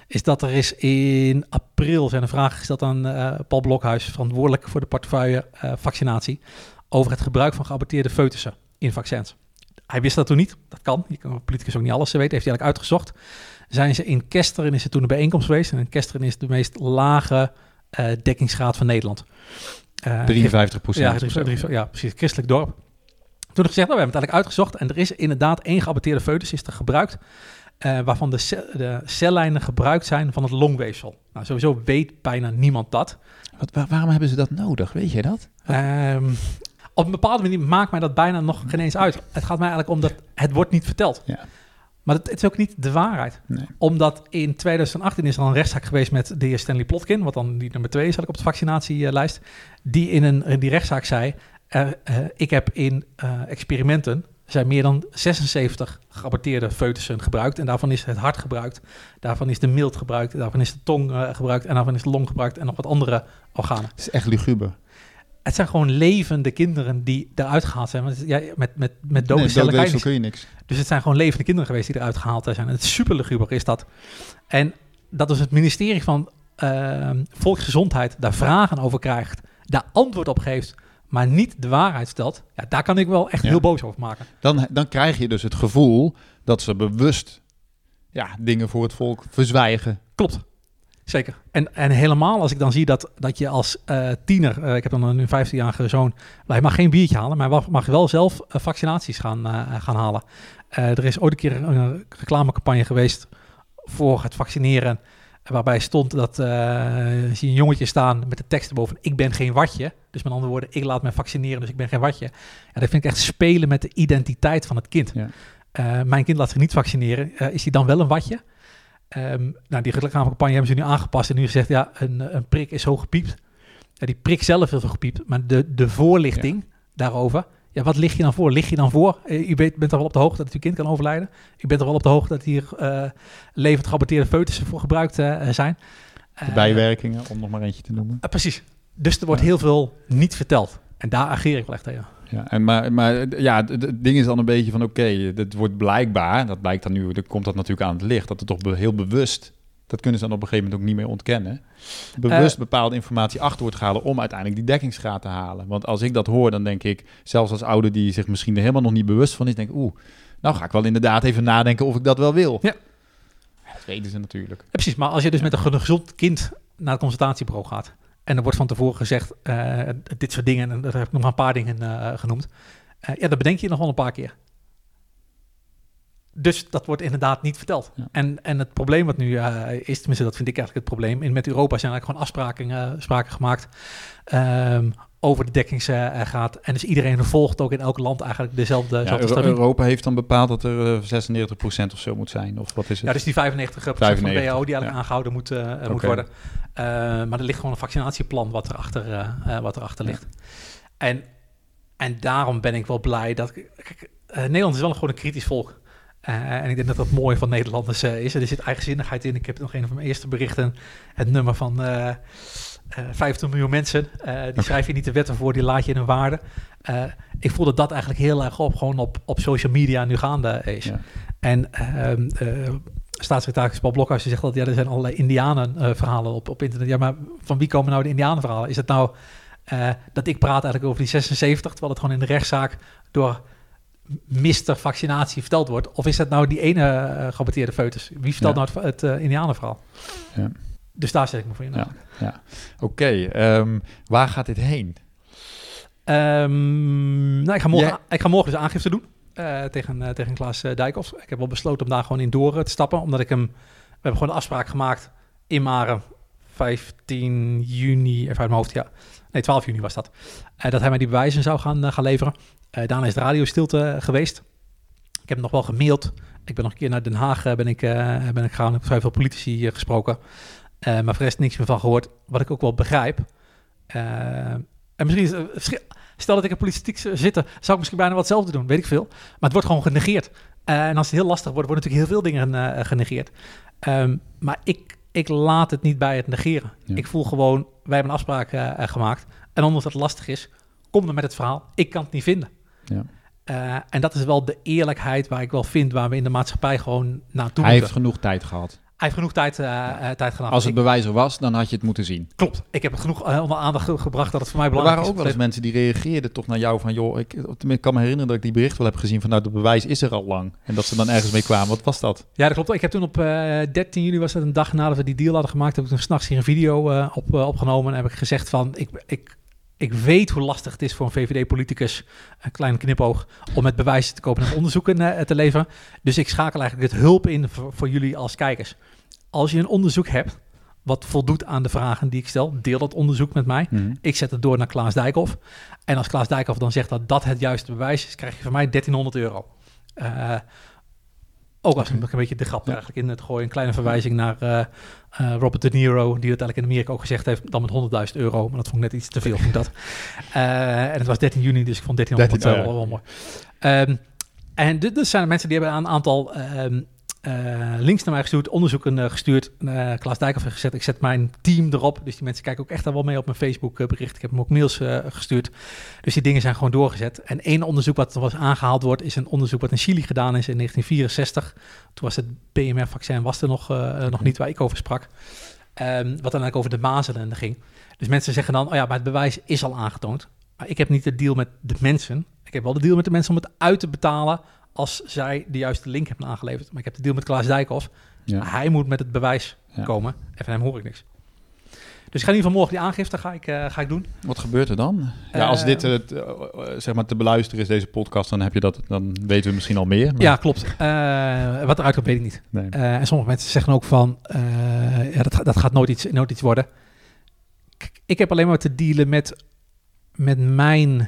A: Is dat er is in april zijn er vragen gesteld aan eh, Paul Blokhuis, verantwoordelijk voor de portefeuille eh, vaccinatie, over het gebruik van geaborteerde foetussen in vaccins. Hij wist dat toen niet. Dat kan. Je kan politicus ook niet alles weten. Heeft hij eigenlijk uitgezocht. Zijn ze in Kesteren is er toen een bijeenkomst geweest. En Kesteren is de meest lage dekkingsgraad van Nederland. Eh,
B: 53 procent.
A: ja, ja, precies. Christelijk dorp. Toen gezegd, nou, we hebben het eigenlijk uitgezocht en er is inderdaad één geaborteerde foetus is er gebruikt, eh, waarvan de, ce- de cellijnen gebruikt zijn van het longweefsel. Nou, sowieso weet bijna niemand dat.
B: Wat, waar- waarom hebben ze dat nodig? Weet jij dat?
A: Ehm, op een bepaalde manier maakt mij dat bijna nog geen eens uit. Het gaat mij eigenlijk om dat het wordt niet verteld.
B: Ja.
A: Maar het, is ook niet de waarheid.
B: Nee.
A: Omdat in 2018 is er al een rechtszaak geweest met de heer Stanley Plotkin, wat dan die nummer twee is op de vaccinatielijst, die in, een, in die rechtszaak zei, eh, ik heb in eh, experimenten zijn meer dan 76 geaborteerde foetussen gebruikt. En daarvan is het hart gebruikt, daarvan is de mild gebruikt, daarvan is de tong eh, gebruikt en daarvan is de long gebruikt en nog wat andere organen.
B: Het is echt luguber.
A: Het zijn gewoon levende kinderen die eruit gehaald zijn. Want ja, met, met, met dode
B: Nee,
A: cellen kan je
B: doodweefsel
A: niks.
B: kun je niks.
A: Dus het zijn gewoon levende kinderen geweest die eruit gehaald zijn. En het is super is dat. En dat is het ministerie van ehm, Volksgezondheid daar vragen over krijgt, daar antwoord op geeft, maar niet de waarheid stelt. Ja, daar kan ik wel echt
B: Ja.
A: heel boos over maken.
B: Dan, dan krijg je dus het gevoel dat ze bewust ja, dingen voor het volk verzwijgen.
A: Klopt. Zeker. En, en helemaal als ik dan zie dat, dat je als eh, tiener, eh, ik heb dan een nu 15-jarige zoon, hij mag geen biertje halen, maar hij mag, wel zelf eh, vaccinaties gaan, gaan halen. Er is ooit een keer een, een reclamecampagne geweest voor het vaccineren, waarbij stond dat zie je een jongetje staan met de tekst erboven, ik ben geen watje. Dus met andere woorden, ik laat me vaccineren, dus ik ben geen watje. Ja, dat vind ik echt spelen met de identiteit van het kind.
B: Ja.
A: Mijn kind laat zich niet vaccineren. Is hij dan wel een watje? Ehm, nou, die reclamecampagne hebben ze nu aangepast en nu gezegd, ja, een, een prik is zo gepiept. Ja, die prik zelf is zo gepiept, maar de, de voorlichting daarover, ja, wat lig je dan voor? Lig je dan voor? Eh, u weet, bent er wel op de hoogte dat uw kind kan overlijden. U bent er wel op de hoogte dat hier eh levend geaborteerde foetussen voor gebruikt eh, zijn.
B: De
A: Eh,
B: bijwerkingen, om nog maar eentje te noemen.
A: eh, precies. Dus er wordt
B: Ja.
A: heel veel niet verteld. En daar ageer ik wel echt tegen.
B: Ja, en maar, maar ja, het ding is dan een beetje van oké, het wordt blijkbaar, dat blijkt dan nu, dan komt dat natuurlijk aan het licht, dat het toch heel bewust, dat kunnen ze dan op een gegeven moment ook niet meer ontkennen, bewust
A: Eh.
B: bepaalde informatie achter wordt gehaald om uiteindelijk die dekkingsgraad te halen. Want als ik dat hoor, dan denk ik, zelfs als ouder die zich misschien er helemaal nog niet bewust van is, denk ik, oeh, nou ga ik wel inderdaad even nadenken of ik dat wel wil.
A: Ja.
B: Dat weten ze natuurlijk.
A: Ja, precies, maar als je dus met een gezond kind naar het consultatiebureau gaat en er wordt van tevoren gezegd eh, dit soort dingen, en daar heb ik nog maar een paar dingen eh, genoemd, eh, ja, dan bedenk je nog wel een paar keer. Dus dat wordt inderdaad niet verteld.
B: Ja.
A: En, en het probleem wat nu is, tenminste dat vind ik eigenlijk het probleem, in met Europa zijn eigenlijk gewoon afspraken afspraken gemaakt ehm, over de dekkingsgraad. en dus iedereen volgt ook in elk land eigenlijk dezelfde,
B: Ja, Euro-. Europa heeft dan bepaald dat er eh, 96% of zo moet zijn, of wat is het?
A: Ja, dus die 95% van de
B: 95,
A: WHO die eigenlijk
B: ja.
A: aangehouden moet, eh, moet worden. Eh, maar er ligt gewoon een vaccinatieplan wat erachter, eh eh, wat erachter
B: Ja.
A: ligt. En, en daarom ben ik wel blij dat... Kijk, eh, Nederland is wel gewoon een kritisch volk. Eh, en ik denk dat dat het mooie van Nederlanders eh, is. Er zit eigenzinnigheid in. Ik heb nog een van mijn eerste berichten. Het nummer van eh eh 50 miljoen mensen. Eh, die schrijf je niet de wetten voor, die laat je in een waarde. Eh, ik voel dat dat eigenlijk heel erg op, gewoon op, op social media nu gaande is.
B: Ja.
A: En eh, staatssecretaris Paul Blokhuis die zegt dat ja, er zijn allerlei indianenverhalen op, op internet. Ja, maar van wie komen nou de indianenverhalen? Is het nou eh, dat ik praat eigenlijk over die 76, terwijl het gewoon in de rechtszaak door mister vaccinatie verteld wordt? Of is het nou die ene geaborteerde foetus? Wie vertelt
B: Ja.
A: nou het, het eh, indianenverhaal?
B: Ja.
A: Dus daar zet ik me voor in.
B: Ja. Oké, ehm, waar gaat dit heen?
A: Ehm, nou, ik, ga morgen,
B: Jij-
A: ik ga morgen dus aangifte doen eh, tegen, eh, tegen Klaas eh, Dijkhoff. Ik heb wel besloten om daar gewoon in door te stappen, omdat ik hem... We hebben gewoon een afspraak gemaakt in Maren, 15 juni, even uit mijn hoofd, ja. Nee, 12 juni was dat. Dat hij mij die bewijzen zou gaan, gaan leveren. Daarna is de radiostilte geweest. Ik heb hem nog wel gemaild. Ik ben nog een keer naar Den Haag ben ik, ben ik gegaan. Ik heb vrij veel politici gesproken. Eh, maar voor de rest niks meer van gehoord. Wat ik ook wel begrijp. Eh, en misschien is het verschil- Stel dat ik in politiek zitten, zou ik misschien bijna wat hetzelfde doen, weet ik veel. Maar het wordt gewoon genegeerd. Eh, en als het heel lastig wordt, worden natuurlijk heel veel dingen eh, genegeerd. Ehm, maar ik, ik laat het niet bij het negeren.
B: Ja.
A: Ik voel gewoon, wij hebben een afspraak eh, eh, gemaakt. En omdat het lastig is, kom dan met het verhaal. Ik kan het niet vinden.
B: Ja.
A: Eh, en dat is wel de eerlijkheid waar ik wel vind, waar we in de maatschappij gewoon naartoe
B: Hij heeft genoeg tijd gehad.
A: Hij heeft genoeg tijd, eh, eh, tijd gedaan.
B: Als het
A: Ik-
B: bewijs er was, dan had je het moeten zien.
A: klopt. Ik heb het genoeg eh, onder aandacht ge- gebracht dat het voor mij
B: Er
A: belangrijk
B: waren ook wel eens mensen die reageerden toch naar jou van... joh, ik, tenminste, ik kan me herinneren dat ik die bericht wel heb gezien... van nou, het bewijs is er al lang. En dat ze dan ergens mee kwamen. Wat was dat?
A: Ja, dat klopt. Ik heb toen op eh 13 juli, was dat een dag nadat we die deal hadden gemaakt, heb ik toen s'nachts hier een video eh, op, eh, opgenomen. En heb ik gezegd van, ik, ik, ik weet hoe lastig het is voor een VVD-politicus, een klein knipoog, om met bewijzen te kopen en onderzoeken eh, te leveren. Dus ik schakel eigenlijk het hulp in voor, voor jullie als kijkers. Als je een onderzoek hebt wat voldoet aan de vragen die ik stel, deel dat onderzoek met mij.
B: Mhm.
A: Ik zet het door naar Klaas Dijkhoff. En als Klaas Dijkhoff dan zegt dat dat het juiste bewijs is, krijg je van mij 1300 euro. Eh, ook als een beetje de grap er eigenlijk in het gooien. Een kleine verwijzing naar eh, eh, Robert De Niro, die dat eigenlijk in Amerika ook gezegd heeft, dan met 100.000 euro. Maar dat vond ik net iets te veel, vond ik dat. Eh, en het was 13 juni, dus ik vond 1300
B: 13,
A: wel,
B: oh ja.
A: mooi. Ehm, en dit, dit zijn de mensen die hebben een aantal ehm, eh, links naar mij gestuurd, onderzoeken eh, gestuurd. Eh Klaas Dijkhoff heeft gezegd, ik zet mijn team erop. Dus die mensen kijken ook echt daar wel mee op mijn Facebook eh, bericht. Ik heb hem ook mails eh, gestuurd. Dus die dingen zijn gewoon doorgezet. En één onderzoek wat er was aangehaald wordt, is een onderzoek wat in Chili gedaan is in 1964. Toen was het BMR-vaccin was er nog, eh, nog niet waar ik over sprak. Ehm, wat dan eigenlijk over de mazelen ging. Dus mensen zeggen dan, oh ja, maar het bewijs is al aangetoond. Maar ik heb niet de deal met de mensen. Ik heb wel de deal met de mensen om het uit te betalen als zij de juiste link hebben aangeleverd. Maar ik heb de deal met Klaas Dijkhoff.
B: Ja.
A: Hij moet met het bewijs
B: Ja.
A: komen. En van hem hoor ik niks. Dus ik ga in ieder geval morgen die aangifte ga ik, eh, ga ik doen.
B: Wat gebeurt er dan? Ja, als
A: Eh,
B: dit eh, zeg maar te beluisteren is, deze podcast, dan, heb je dat, dan weten we misschien al meer. maar-
A: Ja, klopt. Wat eruit komt, weet ik niet.
B: Nee.
A: En sommige mensen zeggen ook van, ja, dat, dat gaat nooit iets, nooit iets worden. Kijk, ik heb alleen maar te dealen met, met mijn,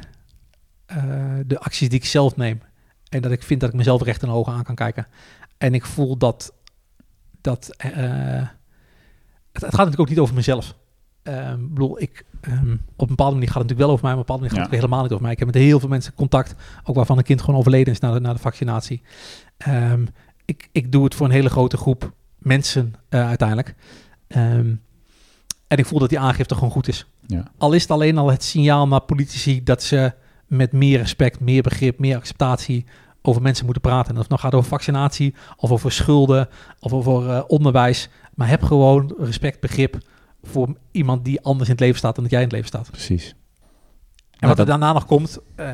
A: de acties die ik zelf neem. En dat ik vind dat ik mezelf recht in de ogen aan kan kijken. En ik voel dat, dat eh, het, het gaat natuurlijk ook niet over mezelf. Ehm, ik bedoel, ik, ehm, op een bepaalde manier gaat het natuurlijk wel over mij, maar op een bepaalde manier gaat het
B: Ja.
A: helemaal niet over mij. Ik heb met heel veel mensen contact, ook waarvan een kind gewoon overleden is na de, na de vaccinatie. Ehm, ik, ik doe het voor een hele grote groep mensen eh, uiteindelijk. En ik voel dat die aangifte gewoon goed is.
B: Ja.
A: Al is het alleen al het signaal naar politici dat ze met meer respect, meer begrip, meer acceptatie over mensen moeten praten. En of het nou gaat over vaccinatie, of over schulden, of over eh, onderwijs. Maar heb gewoon respect, begrip voor iemand die anders in het leven staat dan dat jij in het leven staat.
B: Precies.
A: En wat er daarna nog komt, eh,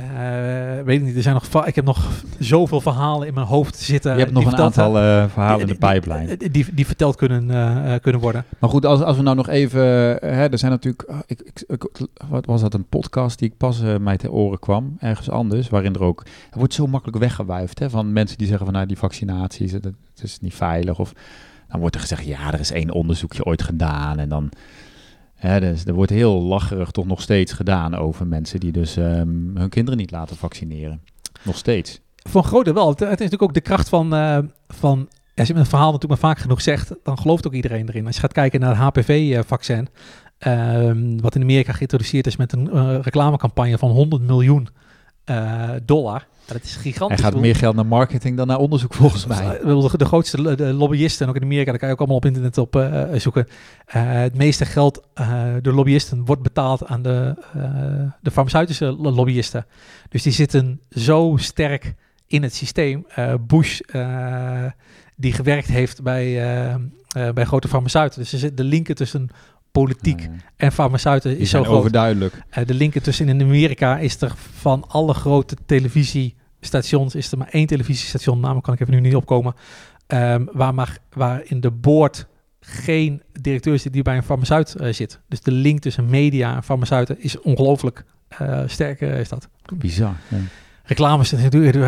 A: weet ik niet. Er zijn nog, ik heb nog zoveel verhalen in mijn hoofd zitten.
B: je hebt nog een aantal eh, verhalen in de
A: die- die-. Die, verteld kunnen, eh, kunnen worden.
B: Maar goed, als, als we nou nog even... Hè, er zijn natuurlijk... ah, Ik, ik, ik- wat was dat? Een podcast die ik pas mij te oren kwam. Ergens anders. Waarin er ook... Er wordt zo makkelijk weggewuifd. Hè, van mensen die zeggen van... Nou, die vaccinaties, dat, dat is niet veilig. Of dan wordt er gezegd... Ja, er is één onderzoekje ooit gedaan. En dan... Dus er wordt heel lacherig toch nog steeds gedaan over mensen die dus ehm, hun kinderen niet laten vaccineren. Nog steeds.
A: Groot deel wel. Het, is natuurlijk ook de kracht van... eh, van als je met een verhaal natuurlijk maar vaak genoeg zegt, dan gelooft ook iedereen erin. Als je gaat kijken naar het HPV-vaccin, ehm, wat in Amerika geïntroduceerd is met een eh, reclamecampagne van 100 miljoen eh, dollar. Ja, dat is gigantisch.
B: Hij gaat meer geld naar marketing dan naar onderzoek volgens mij.
A: De, de grootste de lobbyisten, en ook in Amerika, daar kan je ook allemaal op internet op eh, zoeken. Eh, het meeste geld, de lobbyisten, wordt betaald aan de, de farmaceutische lo- lobbyisten. Dus die zitten zo sterk in het systeem. Bush, die gewerkt heeft bij, bij grote farmaceuten. Dus er zit de linken tussen politiek
B: Ja, ja.
A: en farmaceuten is zo groot.
B: overduidelijk.
A: Eh, de linken tussen in Amerika is er van alle grote televisiestations is er maar één televisiestation, naam kan ik even nu niet opkomen, ehm, waar, maar, waar in de board geen directeur zit die bij een farmaceut eh, zit. Dus de link tussen media en farmaceuten is ongelooflijk eh, sterk, is dat.
B: Bizar. Ja.
A: Reclames, die, die, die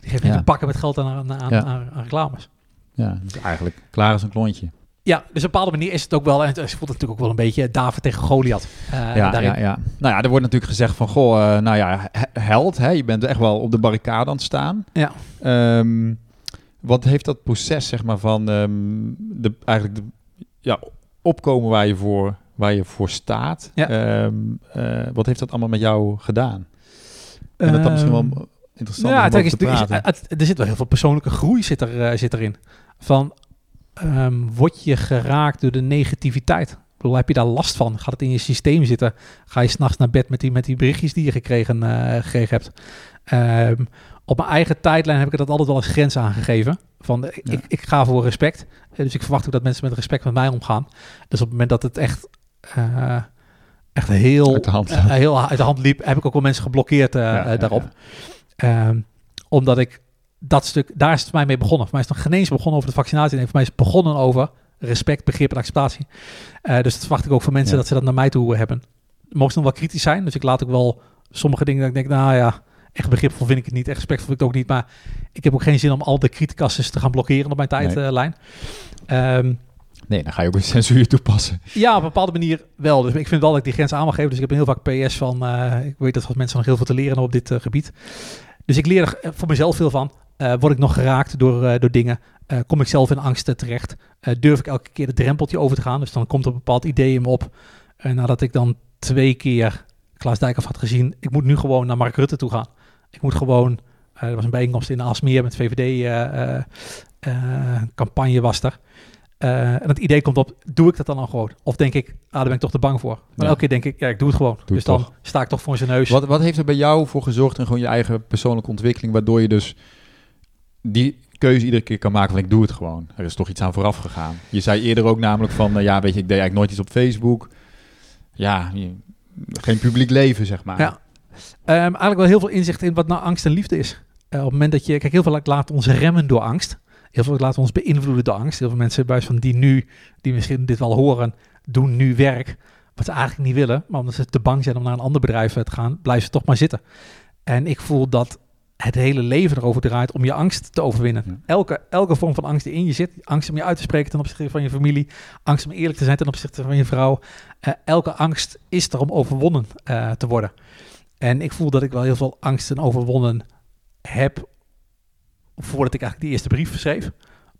A: geven
B: Ja.
A: ja. pakken met geld aan, aan, aan, aan- reclames.
B: Ja, dus eigenlijk klaar als een klontje.
A: Ja, dus op een bepaalde manier is het ook wel, en het, het voelt natuurlijk ook wel een beetje David tegen Goliath. eh,
B: ja,
A: daarin.
B: ja, ja. Nou ja, er wordt natuurlijk gezegd van, goh, eh, nou ja, he- held, hè, je bent echt wel op de barricade aan het staan.
A: Ja.
B: Ehm, wat heeft dat proces, zeg maar, van ehm, de, eigenlijk de, ja, opkomen waar je voor, waar je voor staat?
A: Ja.
B: Ehm, eh, wat heeft dat allemaal met jou gedaan? En dat dan misschien wel interessant
A: ja,
B: om
A: het
B: te
A: is-
B: praten.
A: het- er zit wel heel veel persoonlijke groei zit, er, zit erin. Van, ehm, word je geraakt door de negativiteit? Ik bedoel, heb je daar last van? Gaat het in je systeem zitten? Ga je s'nachts naar bed met die, met die berichtjes die je gekregen, eh, gekregen hebt? Ehm, op mijn eigen tijdlijn heb ik dat altijd wel als grens aangegeven. Van, eh,
B: Ja.
A: ik, ik ga voor respect. Eh, dus ik verwacht ook dat mensen met respect met mij omgaan. Dus op het moment dat het echt... echt heel,
B: Uit de hand
A: heel uit de hand liep, heb ik ook wel mensen geblokkeerd
B: Ja,
A: daarop.
B: ja.
A: Ehm, omdat ik dat stuk, daar is het voor mij mee begonnen. Voor mij is het nog geen eens begonnen over de vaccinatie. Nee, voor mij is het begonnen over respect, begrip en acceptatie. Eh, dus dat verwacht ik ook van mensen
B: Ja.
A: dat ze dat naar mij toe hebben. mogen ze nog wel kritisch zijn. Dus ik laat ook wel sommige dingen dat ik denk, nou ja, echt begripvol vind ik het niet, echt respectvol vind ik het ook niet. Maar ik heb ook geen zin om al de criticasses te gaan blokkeren op mijn tijdlijn. Ehm,
B: Nee, dan ga je ook een censuur toepassen.
A: ja, op een bepaalde manier wel. Dus ik vind wel dat ik die grens aan mag geven. Dus ik heb heel vaak PS van, eh, ik weet dat wat mensen nog heel veel te leren hebben op dit eh, gebied. Dus ik leer er voor mezelf veel van. Eh, word ik nog geraakt door, eh, door dingen? Eh, kom ik zelf in angsten terecht? Durf ik elke keer de drempeltje over te gaan? Dus dan komt er een bepaald idee in me op. En nadat ik dan twee keer Klaas Dijkhoff had gezien, ik moet nu gewoon naar Mark Rutte toe gaan. Ik moet gewoon, er was een bijeenkomst in Aalsmeer met VVD-campagne was er. En het idee komt op, doe ik dat dan al gewoon? Of denk ik, ah, daar ben ik toch te bang voor. Maar
B: Ja.
A: elke keer denk ik, ja, ik doe het gewoon. dus
B: het
A: dan
B: toch.
A: sta ik toch voor zijn neus.
B: Wat, wat heeft er bij jou voor gezorgd en gewoon je eigen persoonlijke ontwikkeling, waardoor je dus die keuze iedere keer kan maken van ik doe het gewoon. Er is toch iets aan vooraf gegaan. Je zei eerder ook namelijk van, eh, ja weet je, ik deed eigenlijk nooit iets op Facebook. Ja, geen publiek leven zeg maar.
A: Ja. Ehm, eigenlijk wel heel veel inzicht in wat nou angst en liefde is. Eh, op het moment dat je, kijk, heel veel laten ons remmen door angst. Heel veel laten ons beïnvloeden door angst. Heel veel mensen bij van die nu, die misschien dit wel horen, doen nu werk wat ze eigenlijk niet willen. Maar omdat ze te bang zijn om naar een ander bedrijf eh, te gaan, blijven ze toch maar zitten. En ik voel dat het hele leven erover draait om je angst te overwinnen.
B: Ja.
A: Elke, elke vorm van angst die in je zit, angst om je uit te spreken ten opzichte van je familie, angst om eerlijk te zijn ten opzichte van je vrouw. eh, elke angst is er om overwonnen eh, te worden. En ik voel dat ik wel heel veel angsten overwonnen heb voordat ik eigenlijk die eerste brief schreef.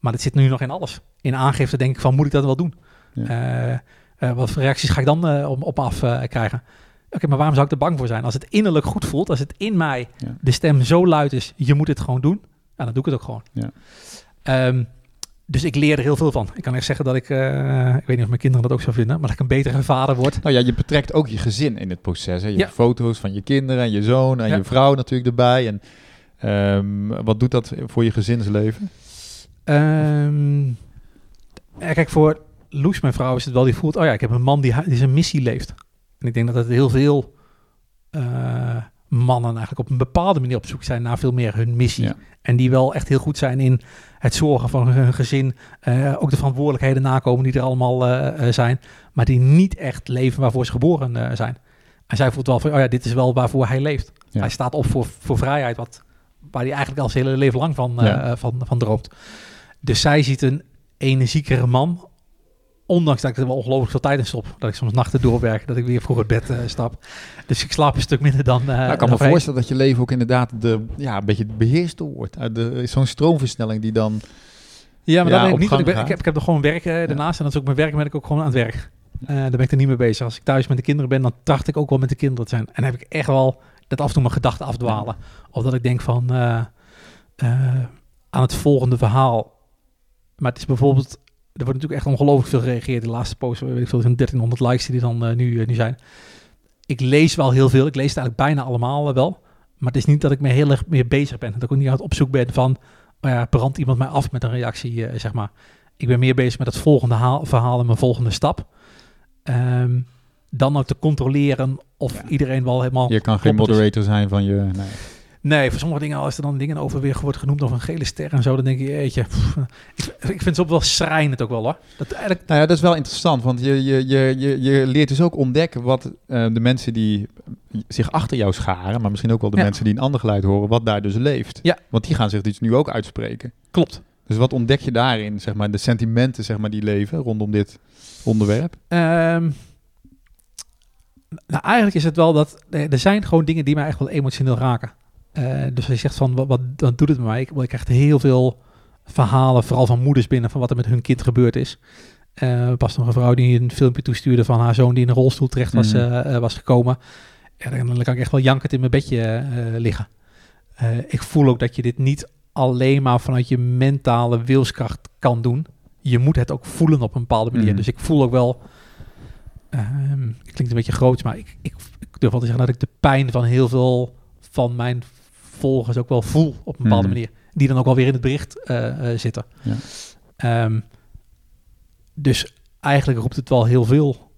A: Maar dat zit nu nog in alles. In aangifte denk ik van, moet ik dat wel doen?
B: Ja.
A: Eh, wat voor reacties ga ik dan op me af krijgen? Oké, maar waarom zou ik er bang voor zijn? Als het innerlijk goed voelt, als het in mij
B: Ja.
A: de stem zo luid is, je moet het gewoon doen, ja, dan doe ik het ook gewoon.
B: Ja.
A: Ehm, dus ik leer er heel veel van. Ik kan echt zeggen dat ik, eh, ik weet niet of mijn kinderen dat ook zo vinden, maar dat ik een betere vader word.
B: Nou ja, je betrekt ook je gezin in het proces. Hè? Je
A: Ja.
B: hebt foto's van je kinderen en je zoon en
A: Ja.
B: je vrouw natuurlijk erbij. En ehm, wat doet dat voor je gezinsleven?
A: Ehm, kijk, voor Loes, mijn vrouw, is het wel die voelt... oh ja, ik heb een man die, die zijn missie leeft. En ik denk dat het heel veel eh, mannen eigenlijk op een bepaalde manier op zoek zijn... naar veel meer hun missie.
B: Ja.
A: En die wel echt heel goed zijn in het zorgen van hun gezin. eh, ook de verantwoordelijkheden nakomen die er allemaal eh, zijn. Maar die niet echt leven waarvoor ze geboren zijn. En zij voelt wel van, oh ja, dit is wel waarvoor hij leeft.
B: Ja.
A: Hij staat op voor, voor vrijheid, wat, waar hij eigenlijk al zijn hele leven lang van,
B: Ja.
A: van, van droomt. Dus zij ziet een energiekere man. Ondanks dat ik er wel ongelooflijk veel tijd in stop. Dat ik soms nachten doorwerk, dat ik weer vroeg het bed eh, stap. Dus ik slaap een stuk minder dan... eh
B: Nou, ik kan me voorstellen dat je leven ook inderdaad de, ja, een beetje beheerst wordt. Uh, de- Zo'n stroomversnelling die dan...
A: Ja, maar
B: Ja,
A: dat weet ik niet. Ik, ben,
B: gang
A: ik, heb, ik heb er gewoon werk daarnaast. En dat is ook mijn werk, ben ik ook gewoon aan het werk. Daar ben ik er niet mee bezig. Als ik thuis met de kinderen ben, dan tracht ik ook wel met de kinderen te zijn. En heb ik echt wel dat af en toe mijn gedachten afdwalen. Of dat ik denk van aan het volgende verhaal. Maar het is bijvoorbeeld, er wordt natuurlijk echt ongelooflijk veel gereageerd. De laatste post, weet ik veel, er zijn 1300 likes die er dan eh, nu, eh, nu zijn. Ik lees wel heel veel. Ik lees het eigenlijk bijna allemaal eh, wel. Maar het is niet dat ik me heel erg meer bezig ben. Dat ik ook niet aan het opzoek ben van, oh ja, brandt iemand mij af met een reactie, zeg maar. Ik ben meer bezig met het volgende haal- verhaal en mijn volgende stap. Ehm, dan ook te controleren of
B: Ja.
A: iedereen wel helemaal...
B: Je kan geen
A: is.
B: moderator zijn van je... Nee.
A: Nee, voor sommige dingen, als er dan dingen over weer wordt genoemd of een gele ster en zo, dan denk je, jeetje, pff, ik, ik vind het ook wel schrijnend ook wel hoor. Dat eigenlijk,
B: Nou ja, dat is wel interessant, want je, je, je, je, je leert dus ook ontdekken wat eh, de mensen die zich achter jou scharen, maar misschien ook wel de
A: Ja.
B: mensen die een ander geluid horen, wat daar dus leeft.
A: Ja.
B: Want die gaan zich dus nu ook uitspreken.
A: klopt.
B: Dus wat ontdek je daarin, zeg maar, de sentimenten zeg maar, die leven rondom dit onderwerp?
A: Ehm, nou, eigenlijk is het wel dat er er zijn gewoon dingen die mij echt wel emotioneel raken. Eh, dus als je zegt van wat, wat, wat doet het met mij? Ik, ik krijg heel veel verhalen, vooral van moeders binnen, van wat er met hun kind gebeurd is. Eh pas nog een vrouw die een filmpje toestuurde van haar zoon die in een rolstoel terecht was,
B: Mhm.
A: eh, was gekomen. Ja, dan, dan kan ik echt wel jankend in mijn bedje liggen. Ik voel ook dat je dit niet alleen maar vanuit je mentale wilskracht kan doen. Je moet het ook voelen op een bepaalde manier.
B: Mhm.
A: Dus ik voel ook wel. ehm, het klinkt een beetje groot, maar ik, ik, ik durf wel te zeggen dat ik de pijn van heel veel van mijn volgers ook wel voel op een bepaalde
B: Mhm.
A: manier. Die dan ook wel weer in het bericht eh, eh, zitten.
B: Ja.
A: Ehm, dus eigenlijk roept het wel heel veel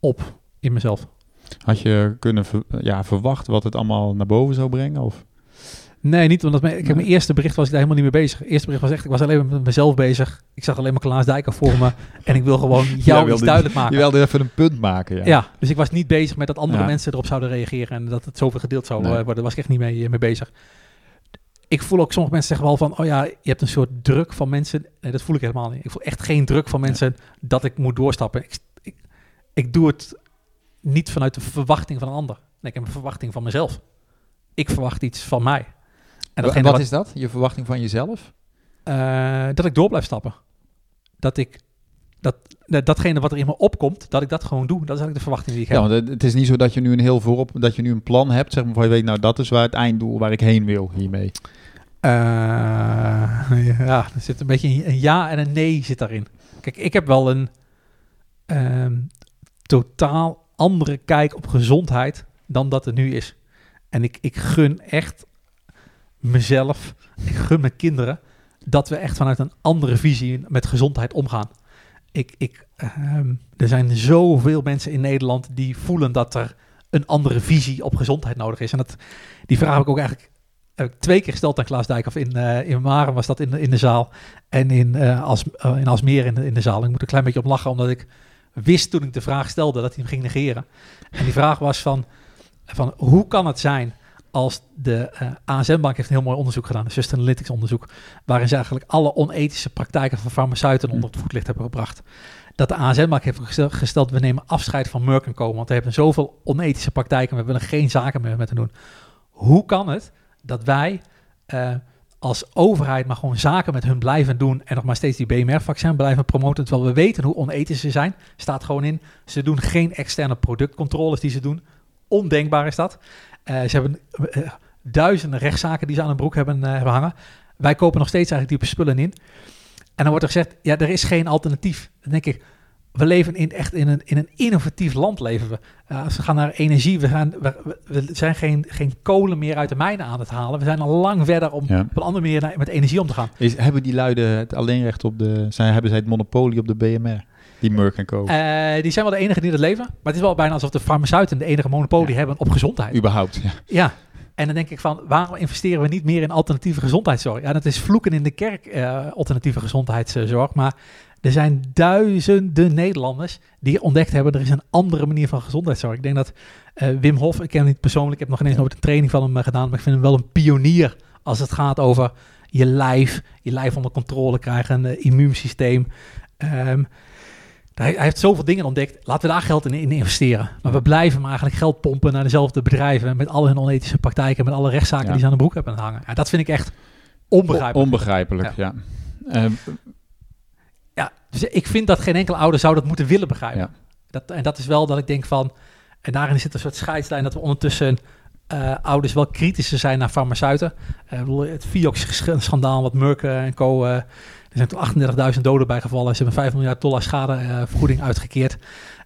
A: op in mezelf.
B: Had je kunnen ver- ja, verwachten wat het allemaal naar boven zou brengen? Of?
A: Nee, niet omdat mijn, ik heb mijn eerste bericht was ik daar helemaal niet mee bezig. Het eerste bericht was echt, ik was alleen met mezelf bezig. Ik zag alleen maar Klaas Dijker voor me en ik wil gewoon jou
B: wilde-
A: iets duidelijk maken.
B: Je wilde even een punt maken, ja.
A: Ja, dus ik was niet bezig met dat andere
B: Ja.
A: mensen erop zouden reageren en dat het zoveel gedeeld zou
B: Nee.
A: eh, worden. Daar was ik echt niet mee, mee bezig. Ik voel ook, sommige mensen zeggen wel van, oh ja, je hebt een soort druk van mensen. Nee, dat voel ik helemaal niet. Ik voel echt geen druk van mensen dat ik moet doorstappen. Ik, ik, ik doe het niet vanuit de verwachting van een ander. Nee, ik heb een verwachting van mezelf. Ik verwacht iets van mij.
B: En
A: datgene
B: wat is dat? Je verwachting van jezelf?
A: eh, dat ik door blijf stappen. Dat ik dat, dat- datgene wat er in me opkomt, dat ik dat gewoon doe. Dat is eigenlijk de verwachting die ik heb.
B: Ja, want het- is niet zo dat je nu een heel voorop, dat je nu een plan hebt, zeg maar, van je weet, nou, dat is waar het einddoel waar ik heen wil hiermee.
A: Eh, ja, er zit een beetje een, een ja en een nee zit daarin. Kijk, ik heb wel een ehm, totaal andere kijk op gezondheid dan dat er nu is. En ik, ik gun echt mezelf, ik gun mijn kinderen, dat we echt vanuit een andere visie met gezondheid omgaan. Ik, ik, ehm, er zijn zoveel mensen in Nederland die voelen dat er een andere visie op gezondheid nodig is. En dat, die vraag heb ik ook eigenlijk ik twee keer gesteld aan Klaas Dijkhoff. In, eh in Maren was dat in, in de zaal. En in, eh As, eh, in Asmeer in de, in de zaal. Ik moet een klein beetje op lachen, omdat ik wist toen ik de vraag stelde dat hij hem ging negeren. En die vraag was van, van hoe kan het zijn als de eh ASM-bank heeft een heel mooi onderzoek gedaan, een Sustainalytics onderzoek, waarin ze eigenlijk alle onethische praktijken van farmaceuten onder het voetlicht hebben gebracht. Dat de ASM-bank heeft gestel- gesteld, we nemen afscheid van Merck Co. Want we hebben zoveel onethische praktijken, we willen geen zaken meer met hen doen. Hoe kan het dat wij eh, als overheid maar gewoon zaken met hun blijven doen en nog maar steeds die BMR-vaccin blijven promoten, terwijl we weten hoe onethisch ze zijn, staat gewoon in. Ze doen geen externe productcontroles die ze doen. Ondenkbaar is dat. Eh, ze hebben eh, duizenden rechtszaken die ze aan hun broek hebben, eh, hebben hangen. Wij kopen nog steeds eigenlijk diepe spullen in. En dan wordt er gezegd, ja, er is geen alternatief. Dan denk ik, we leven in, echt in een, in een innovatief land leven we. Als we gaan naar energie, we, gaan, we, we- we zijn geen, geen kolen meer uit de mijnen aan het halen. We zijn al lang verder om
B: Ja.
A: op een andere manier naar- met energie om te gaan.
B: Is, hebben die luiden het alleenrecht op de, zijn, hebben zij het monopolie op de BMR? Die Merck Co.
A: Eh, die zijn wel de enige die dat leven. Maar het is wel bijna alsof de farmaceuten de enige monopolie
B: Ja.
A: hebben op gezondheid.
B: Überhaupt, ja.
A: Ja. En dan denk ik van, waarom investeren we niet meer in alternatieve gezondheidszorg? Ja, dat is vloeken in de kerk, eh, alternatieve gezondheidszorg. Maar er zijn duizenden Nederlanders die ontdekt hebben, er is een andere manier van gezondheidszorg. Ik denk dat eh, Wim Hof, ik ken hem niet persoonlijk, ik heb nog ineens nooit een training van hem eh, gedaan, maar ik vind hem wel een pionier als het gaat over je lijf, je lijf onder controle krijgen, een immuunsysteem. Ehm, hij, hij heeft zoveel dingen ontdekt. Laten we daar geld in, in investeren. Maar we blijven maar eigenlijk geld pompen naar dezelfde bedrijven. Met al hun onethische praktijken. Met alle rechtszaken
B: Ja.
A: die ze aan de broek hebben hangen. Ja, dat vind ik echt onbegrijpelijk.
B: Onbegrijpelijk, ja. Eh,
A: ja, dus ik vind dat geen enkele ouder zou dat moeten willen begrijpen.
B: Ja.
A: Dat, en dat is wel dat ik denk van... En daarin zit een soort scheidslijn dat we ondertussen... eh, ouders wel kritischer zijn naar farmaceuten. Eh, ik bedoel, het Vioxx-schandaal wat Merck eh, en Co... eh, er zijn toen 38.000 doden bij gevallen. Ze hebben 5 miljard dollar schadevergoeding uitgekeerd.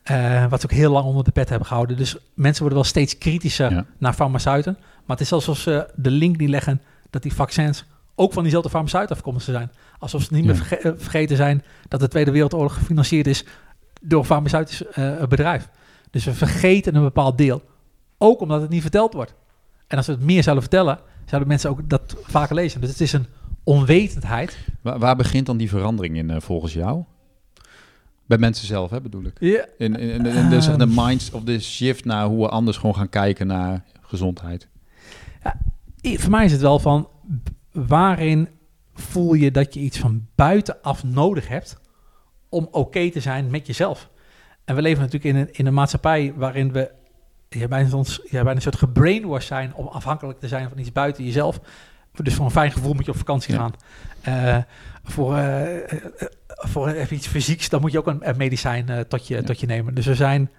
A: Eh, wat ze ook heel lang onder de pet hebben gehouden. Dus mensen worden wel steeds kritischer
B: Ja.
A: naar farmaceuten. Maar het is alsof ze de link niet leggen dat die vaccins ook van diezelfde farmaceuten afkomstig zijn. Alsof ze niet
B: Ja.
A: meer verge- eh, vergeten zijn dat de Tweede Wereldoorlog gefinancierd is door een farmaceutisch eh, bedrijf. Dus we vergeten een bepaald deel. Ook omdat het niet verteld wordt. En als we het meer zouden vertellen, zouden mensen ook dat vaker lezen. Dus het is een onwetendheid.
B: waar, waar begint dan die verandering in eh, volgens jou? Bij mensen zelf, hè, bedoel ik.
A: Ja,
B: In, in, in, in de, de minds of de shift naar hoe we anders gewoon gaan kijken naar gezondheid.
A: I- voor mij is het wel van waarin voel je dat je iets van buitenaf nodig hebt om oké te zijn met jezelf. En we leven natuurlijk in een, in een maatschappij waarin we ja, bijna, ons, ja, bijna een soort gebrainwashed zijn om afhankelijk te zijn van iets buiten jezelf. Dus voor een fijn gevoel moet je op vakantie
B: Ja.
A: gaan. Eh, voor, eh, eh, voor even iets fysieks, dan moet je ook een, een medicijn tot, je,
B: Ja.
A: tot je nemen. Dus we zijn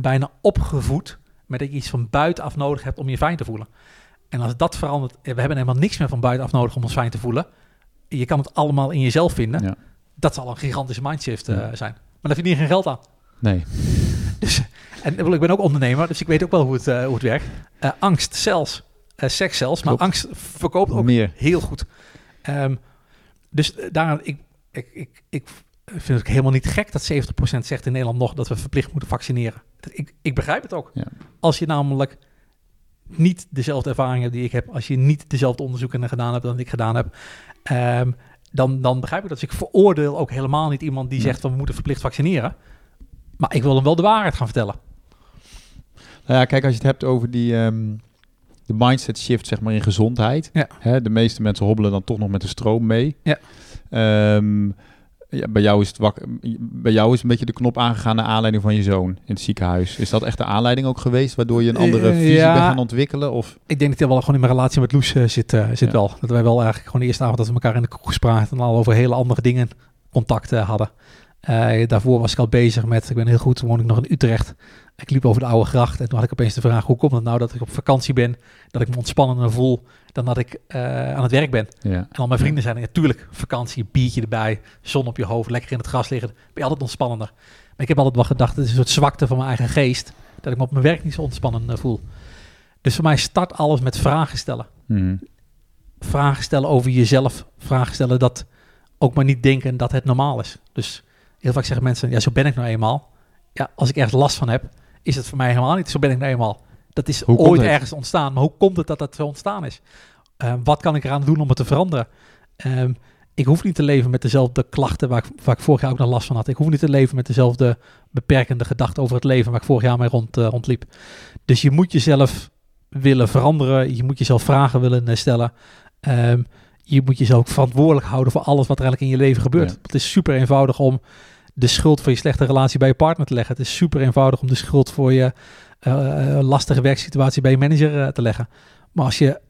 A: bijna opgevoed met dat je iets van buitenaf nodig hebt om je fijn te voelen. En als dat verandert, we hebben helemaal niks meer van buitenaf nodig om ons fijn te voelen. Je kan het allemaal in jezelf vinden.
B: Ja.
A: Dat zal een gigantische mindshift zijn. Maar daar verdien je geen geld aan.
B: Nee.
A: Dus, en ik ben ook ondernemer, dus ik weet ook wel hoe het, hoe het werkt. Angst zelfs, eh, seks zelfs, maar
B: Klopt.
A: angst verkoopt ook
B: Meer.
A: heel goed. Ehm, dus eh, daar, ik, ik, ik, ik vind het helemaal niet gek dat 70% zegt in Nederland nog dat we verplicht moeten vaccineren. Ik, ik begrijp het ook.
B: Ja.
A: Als je namelijk niet dezelfde ervaring hebt die ik heb, als je niet dezelfde onderzoeken gedaan hebt dan ik gedaan heb, ehm, dan, dan begrijp ik dat. Dus ik veroordeel ook helemaal niet iemand die zegt van we moeten verplicht vaccineren. Maar ik wil hem wel de waarheid gaan vertellen.
B: Nou ja, kijk, als je het hebt over die ehm, de mindset shift zeg maar in gezondheid.
A: Ja.
B: Hè, de meeste mensen hobbelen dan toch nog met de stroom mee.
A: Ja.
B: Ehm, ja, bij, jou is het wak, bij jou is een beetje de knop aangegaan naar aanleiding van je zoon in het ziekenhuis. Is dat echt de aanleiding ook geweest waardoor je een andere
A: Eh,
B: visie
A: ja.
B: bent gaan ontwikkelen? Of?
A: Ik denk dat wel gewoon in mijn relatie met Loes eh, zit, eh, zit
B: Ja.
A: wel. Dat wij wel eigenlijk gewoon de eerste avond dat we elkaar in de kroeg spraken en al over hele andere dingen contact hadden. Daarvoor was ik al bezig met, ik ben heel goed, woon ik nog in Utrecht. Ik liep over de oude gracht en toen had ik opeens de vraag, hoe komt het nou dat ik op vakantie ben, dat ik me ontspannender voel dan dat ik eh, aan het werk ben.
B: Ja.
A: En al mijn vrienden zeiden, natuurlijk, vakantie, biertje erbij, zon op je hoofd, lekker in het gras liggen, ben je altijd ontspannender. Maar ik heb altijd wel gedacht, het is een soort zwakte van mijn eigen geest, dat ik me op mijn werk niet zo ontspannen eh, voel. Dus voor mij start alles met vragen stellen.
B: Mhm.
A: Vragen stellen over jezelf, vragen stellen dat ook maar niet denken dat het normaal is. Dus heel vaak zeggen mensen, ja, zo ben ik nou eenmaal. Ja, als ik ergens last van heb, is het voor mij helemaal niet, zo ben ik nou eenmaal. Dat is
B: Hoe
A: ooit ergens ontstaan, maar hoe komt het dat dat zo ontstaan is? Eh, wat kan ik eraan doen om het te veranderen? Ehm, ik hoef niet te leven met dezelfde klachten waar ik, waar ik vorig jaar ook nog last van had. Ik hoef niet te leven met dezelfde beperkende gedachten over het leven waar ik vorig jaar mee rond, eh, rondliep. Dus je moet jezelf willen veranderen. Je moet jezelf vragen willen eh, stellen. Ehm, je moet jezelf ook verantwoordelijk houden voor alles wat er eigenlijk in je leven gebeurt.
B: Ja.
A: Het is super eenvoudig om de schuld voor je slechte relatie bij je partner te leggen. Het is super eenvoudig om de schuld voor je eh, lastige werksituatie bij je manager eh, te leggen. Maar als je,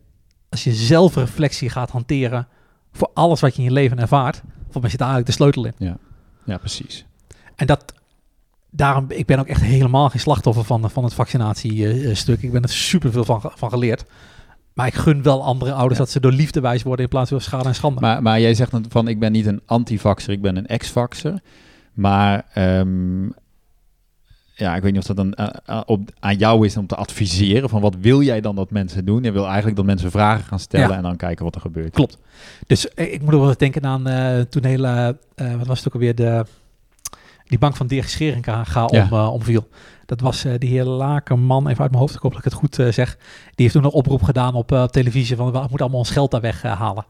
A: als je zelfreflectie gaat hanteren voor alles wat je in je leven ervaart, volgens mij zit daar eigenlijk de sleutel in.
B: ja, precies.
A: En dat, daarom, ik ben ook echt helemaal geen slachtoffer van, van het vaccinatiestuk. Ik ben er super veel van, van geleerd. Maar ik gun wel andere ouders
B: Ja.
A: dat ze door liefde wijs worden in plaats van schade en schande.
B: Maar, maar jij zegt dan van ik ben niet een antivaxer, ik ben een ex-vaxer. Maar ehm, ja, ik weet niet of dat dan eh, eh, op, aan jou is om te adviseren van wat wil jij dan dat mensen doen? Je wil eigenlijk dat mensen vragen gaan stellen
A: Ja.
B: en dan kijken wat er gebeurt.
A: Klopt. Dus eh, ik moet ook wel eens denken aan toen hele, eh, wat was het ook alweer, de, die bank van Dirk Scheringa ga om,
B: Ja.
A: omviel. Dat was die heer Lakerman, even uit mijn hoofd, ik hoop dat ik het goed zeg. Die heeft toen een oproep gedaan op televisie van we moeten allemaal ons geld daar weghalen.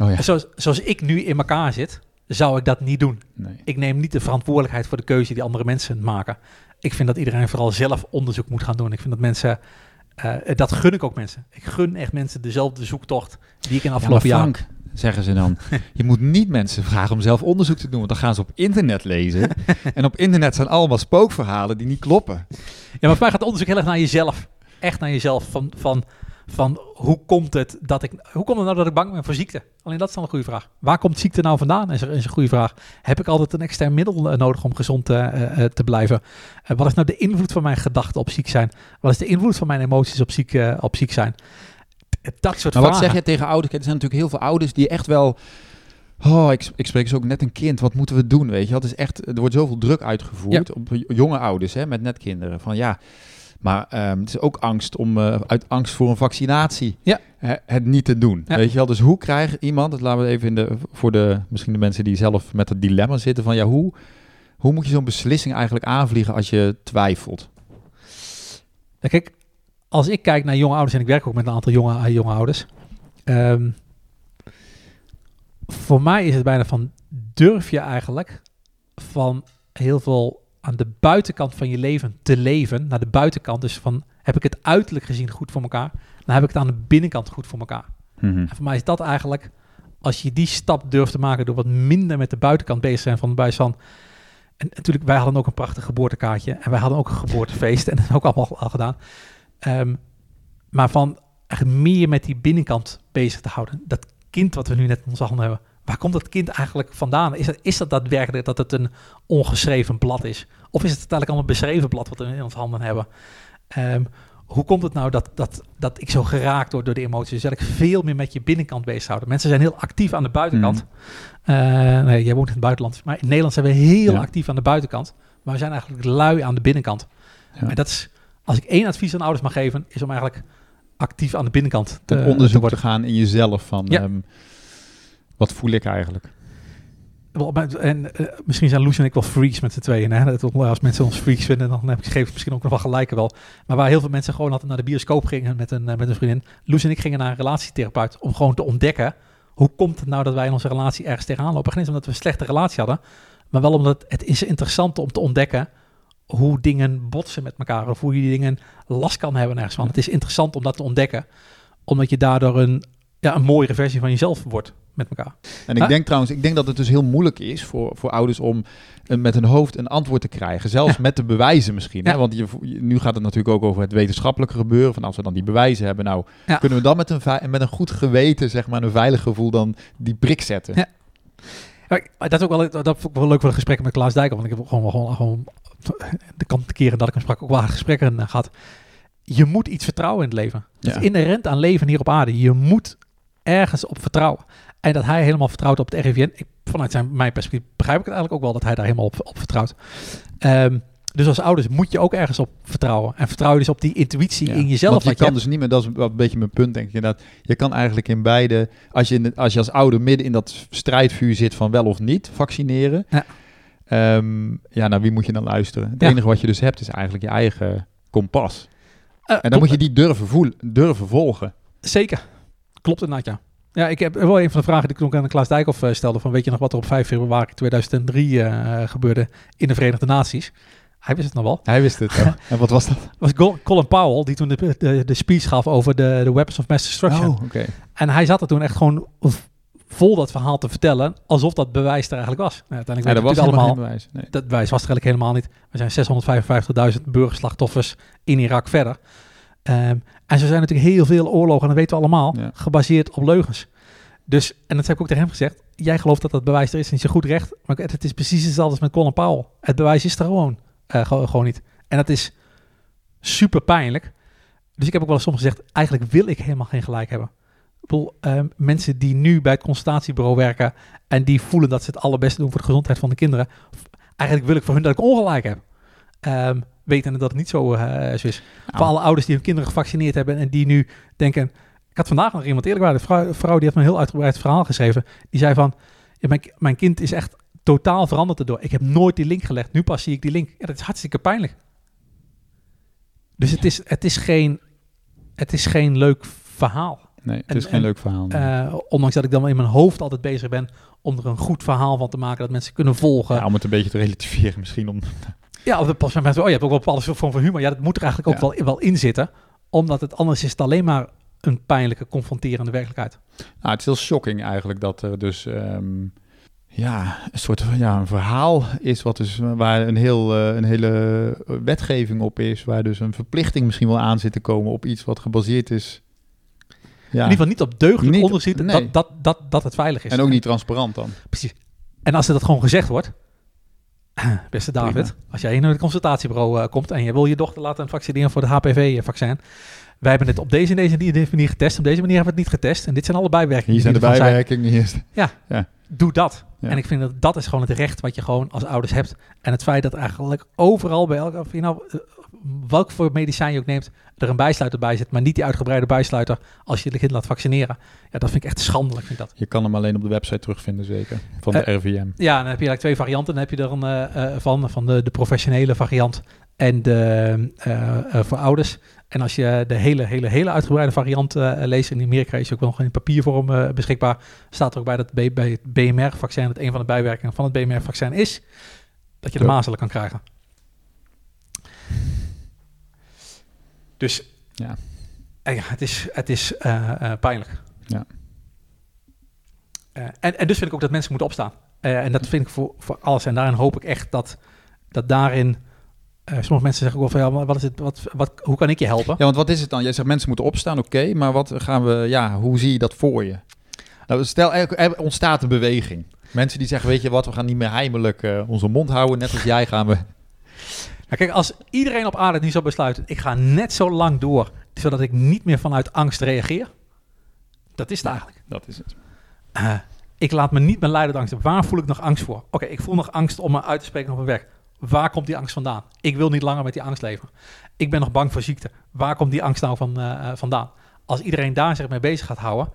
B: Oh ja,
A: zoals, zoals ik nu in elkaar zit, zou ik dat niet doen.
B: nee.
A: Ik neem niet de verantwoordelijkheid voor de keuze die andere mensen maken. Ik vind dat iedereen vooral zelf onderzoek moet gaan doen. Ik vind dat mensen, eh, dat gun ik ook mensen. Ik gun echt mensen dezelfde zoektocht die ik in de
B: Ja,
A: afgelopen jaar...
B: Frank, zeggen ze dan. Je moet niet mensen vragen om zelf onderzoek te doen, want dan gaan ze op internet lezen. en op internet zijn allemaal spookverhalen die niet kloppen.
A: Ja, maar mij gaat onderzoek heel erg naar jezelf. Echt naar jezelf. Van, van, van hoe komt het dat ik. Hoe komt het nou dat ik bang ben voor ziekte? Alleen dat is dan een goede vraag. Waar komt ziekte nou vandaan? Is, is een goede vraag. Heb ik altijd een extern middel eh, nodig om gezond eh, eh, eh, te blijven? Wat is nou de invloed van mijn gedachten op ziek zijn? Wat is de invloed van mijn emoties op ziek, op ziek zijn? Dat soort
B: Maar wat
A: vragen.
B: zeg je tegen ouders? Er zijn natuurlijk heel veel ouders die echt wel... Oh, ik, ik spreek ze ook net een kind. Wat moeten we doen, weet je? Dat is echt, er wordt zoveel druk uitgevoerd op jonge ouders hè, met net kinderen. Van ja, maar ehm, het is ook angst om eh, uit angst voor een vaccinatie
A: Ja.
B: het niet te doen.
A: Ja.
B: Weet je wel? Dus hoe krijgt iemand, dat laten we even in de, voor de, misschien de mensen die zelf met het dilemma zitten, van ja, hoe, hoe moet je zo'n beslissing eigenlijk aanvliegen als je twijfelt?
A: Ja, kijk, als ik kijk naar jonge ouders, en ik werk ook met een aantal jonge, eh, jonge ouders. ehm, voor mij is het bijna van, durf je eigenlijk van heel veel aan de buitenkant van je leven te leven, naar de buitenkant. Dus van, heb ik het uiterlijk gezien goed voor elkaar, dan heb ik het aan de binnenkant goed voor elkaar. En voor mij is dat eigenlijk, als je die stap durft te maken door wat minder met de buitenkant bezig te zijn van de buis van. En natuurlijk, wij hadden ook een prachtig geboortekaartje en wij hadden ook een geboortefeest en dat is ook allemaal al gedaan. Ehm, maar van eigenlijk meer met die binnenkant bezig te houden. Dat kind wat we nu net in onze handen hebben, waar komt dat kind eigenlijk vandaan? Is dat, is dat daadwerkelijk dat het een ongeschreven blad is? Of is het uiteindelijk al een beschreven blad wat we in onze handen hebben? Ehm, hoe komt het nou dat, dat, dat ik zo geraakt word door de emoties? Dus dat ik veel meer met je binnenkant bezig houden. Mensen zijn heel actief aan de buitenkant. Eh, nee, jij woont in het buitenland. Maar in Nederland zijn we heel
B: Ja.
A: actief aan de buitenkant. Maar we zijn eigenlijk lui aan de binnenkant.
B: Ja.
A: En dat is, als ik één advies aan ouders mag geven, is om eigenlijk actief aan de binnenkant te,
B: onderzoek te gaan in jezelf van
A: Ja.
B: ehm, wat voel ik eigenlijk?
A: En eh, misschien zijn Loes en ik wel freaks met z'n tweeën. Hè? Dat, als mensen ons freaks vinden, dan heb ik, geef ik misschien ook nog wel gelijk wel. Maar waar heel veel mensen gewoon altijd naar de bioscoop gingen met een, eh, met een vriendin. Loes en ik gingen naar een relatietherapeut om gewoon te ontdekken... hoe komt het nou dat wij in onze relatie ergens tegenaan lopen? Geen omdat we een slechte relatie hadden, maar wel omdat het is interessant om te ontdekken hoe dingen botsen met elkaar. Of hoe je dingen last kan hebben ergens van. Het is interessant om dat te ontdekken, omdat je daardoor een, ja, een mooiere versie van jezelf wordt met elkaar.
B: En ik
A: Huh?
B: denk trouwens, ik denk dat het dus heel moeilijk is voor, voor ouders om eh, met hun hoofd een antwoord te krijgen. Zelfs
A: Ja.
B: met de bewijzen misschien. Hè? Want je, nu gaat het natuurlijk ook over het wetenschappelijke gebeuren. Van als we dan die bewijzen hebben, nou
A: Ja.
B: kunnen we dan met een, met een goed geweten, zeg maar, een veilig gevoel dan die prik zetten.
A: Ja. Dat is ook wel, dat vond ik wel leuk voor de gesprekken met Klaas Dijk. Want ik heb gewoon, gewoon, gewoon de kant keren dat ik hem sprak ook wel gesprekken eh, gehad. Je moet iets vertrouwen in het leven. Het
B: Ja.
A: is inherent aan leven hier op aarde. Je moet ergens op vertrouwen. En dat hij helemaal vertrouwt op het RIVN. Ik, vanuit zijn, mijn perspectief begrijp ik het eigenlijk ook wel dat hij daar helemaal op, op vertrouwt. Ehm, dus als ouders moet je ook ergens op vertrouwen. En vertrouw je dus op die intuïtie
B: Ja.
A: in jezelf.
B: Want je kan dus niet meer, dat is een beetje mijn punt, denk ik inderdaad. Je kan eigenlijk in beide, als je, in als je als ouder midden in dat strijdvuur zit van wel of niet vaccineren.
A: Ja.
B: ehm, ja, naar wie moet je dan luisteren? Het
A: Ja.
B: enige wat je dus hebt is eigenlijk je eigen kompas.
A: Eh,
B: En dan
A: klopt.
B: moet je die durven, voelen, durven volgen.
A: Zeker. Klopt inderdaad, ja. Ja, ik heb wel een van de vragen die ik ook aan Klaas Dijkhoff eh, stelde. Van weet je nog wat er op 5 februari 2003 eh, gebeurde in de Verenigde Naties? Hij wist het nog wel.
B: Hij wist het. ja. En wat was dat?
A: Was Colin Powell die toen de, de, de speech gaf over de, de weapons of mass destruction.
B: Oh.
A: En hij zat er toen echt gewoon vol dat verhaal te vertellen, alsof dat bewijs er eigenlijk was. Nou, uiteindelijk
B: Ja, dat was
A: we
B: geen bewijs. Nee.
A: dat bewijs was er eigenlijk helemaal niet. Er zijn 655.000 burgerslachtoffers in Irak verder. Ehm, en zo zijn natuurlijk heel veel oorlogen, en dat weten we allemaal,
B: Ja.
A: gebaseerd op leugens. Dus, en dat heb ik ook tegen hem gezegd, jij gelooft dat dat bewijs er is en is je goed recht. Maar het is precies hetzelfde als met Colin Powell. Het bewijs is er gewoon, eh, gewoon, gewoon niet. En dat is super pijnlijk. Dus ik heb ook wel eens soms gezegd, eigenlijk wil ik helemaal geen gelijk hebben. Ik bedoel, ehm, mensen die nu bij het consultatiebureau werken en die voelen dat ze het allerbeste doen voor de gezondheid van de kinderen. Eigenlijk wil ik voor hun dat ik ongelijk heb. Ehm wetende dat het niet zo, zo is. Voor alle ouders die hun kinderen gevaccineerd hebben en die nu denken... Ik had vandaag nog iemand eerlijk waar, de vrouw, vrouw die had me een heel uitgebreid verhaal geschreven. Die zei van, ja, mijn, mijn kind is echt totaal veranderd erdoor. Ik heb nooit die link gelegd. Nu pas zie ik die link. Ja, dat is hartstikke pijnlijk. Dus het is, het is, geen, het is geen leuk verhaal.
B: Nee, het
A: En-
B: is geen
A: en,
B: leuk verhaal. nee.
A: Eh, ondanks dat ik dan in mijn hoofd altijd bezig ben om er een goed verhaal van te maken. Dat mensen kunnen volgen.
B: ja, om het een beetje te relativeren misschien. Om,
A: Ja, het pas mensen, oh, je hebt ook wel een bepaalde vorm van humor. Ja, dat moet er eigenlijk ook wel, wel in zitten. Omdat het anders is het alleen maar een pijnlijke, confronterende werkelijkheid.
B: Nou, het is heel shocking eigenlijk dat er dus ehm, ja, een soort van ja, een verhaal is wat dus, waar een, heel, eh, een hele wetgeving op is, waar dus een verplichting misschien wel aan zit te komen op iets wat gebaseerd is. Ja.
A: In ieder geval niet op deugdelijk
B: Niet-
A: onderzoek
B: nee.
A: dat, dat, dat, dat het veilig is.
B: En ook niet transparant dan.
A: Precies. En als er dat gewoon gezegd wordt, beste David,
B: Prima.
A: als jij naar het consultatiebureau eh, komt en je wil je dochter laten vaccineren voor het HPV-vaccin. Wij hebben het op deze en deze manier getest. Op deze manier hebben we het niet getest. En dit zijn alle bijwerkingen.
B: Hier zijn de bijwerkingen. Hier is
A: doe dat.
B: Ja.
A: En ik vind dat dat is gewoon het recht wat je gewoon als ouders hebt. En het feit dat eigenlijk overal bij elke, of je nou eh, welk voor medicijn je ook neemt, er een bijsluiter bij zit, maar niet die uitgebreide bijsluiter als je de kind laat vaccineren. Ja, dat vind ik echt schandelijk. Vind ik dat.
B: Je kan hem alleen op de website terugvinden, zeker. Van de
A: Eh,
B: RVM.
A: Ja, dan heb je eigenlijk twee varianten. Dan heb je er een eh, eh, van, van de, de professionele variant en de voor ouders. En als je de hele, hele, hele uitgebreide variant leest, in Amerika is ook wel nog in papiervorm beschikbaar, staat er ook bij dat B- bij het BMR-vaccin, dat een van de bijwerkingen van het BMR-vaccin is, dat je de mazelen kan krijgen. Dus
B: Ja.
A: eh, ja, het is, het is eh, eh, pijnlijk.
B: Ja.
A: En, en dus vind ik ook dat mensen moeten opstaan. En dat vind ik voor, voor alles. En daarin hoop ik echt dat, dat daarin... eh, sommige mensen zeggen ook wel van, ja, wat is het, wat, wat, hoe kan ik je helpen?
B: Ja, want wat is het dan? Jij zegt mensen moeten opstaan, oké, maar wat gaan we, ja, hoe zie je dat voor je? Nou, stel, er, ontstaat een beweging. Mensen die zeggen, weet je wat, we gaan niet meer heimelijk onze mond houden, net als jij gaan we.
A: Nou, kijk, als iedereen op aarde nu zou besluiten, ik ga net zo lang door, zodat ik niet meer vanuit angst reageer. Dat is het eigenlijk.
B: Dat is het.
A: Eh, ik laat me niet meer leiden door angst. Waar voel ik nog angst voor? Oké, ik voel nog angst om me uit te spreken op mijn werk. Waar komt die angst vandaan? Ik wil niet langer met die angst leven. Ik ben nog bang voor ziekte. Waar komt die angst nou van, eh, eh, vandaan? Als iedereen daar zich mee bezig gaat houden,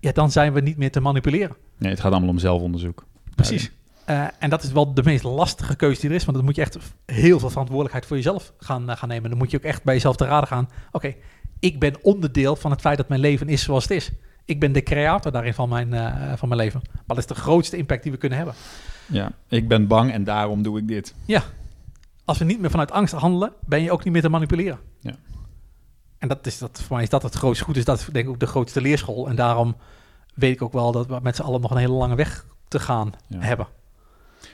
A: ja, dan zijn we niet meer te manipuleren.
B: Nee, het gaat allemaal om zelfonderzoek.
A: Precies. Eh, en dat is wel de meest lastige keuze die er is. Want dan moet je echt heel veel verantwoordelijkheid voor jezelf gaan, eh, gaan nemen. Dan moet je ook echt bij jezelf te raden gaan. Oké, ik ben onderdeel van het feit dat mijn leven is zoals het is. Ik ben de creator daarin van mijn, eh, van mijn leven. Maar dat is de grootste impact die we kunnen hebben.
B: Ja, ik ben bang en daarom doe ik dit.
A: Als we niet meer vanuit angst handelen, ben je ook niet meer te manipuleren.
B: Ja.
A: En dat is dat, voor mij is dat het grootste goed. Is dat is denk ik ook de grootste leerschool. En daarom weet ik ook wel dat we met z'n allen nog een hele lange weg te gaan
B: Ja.
A: hebben.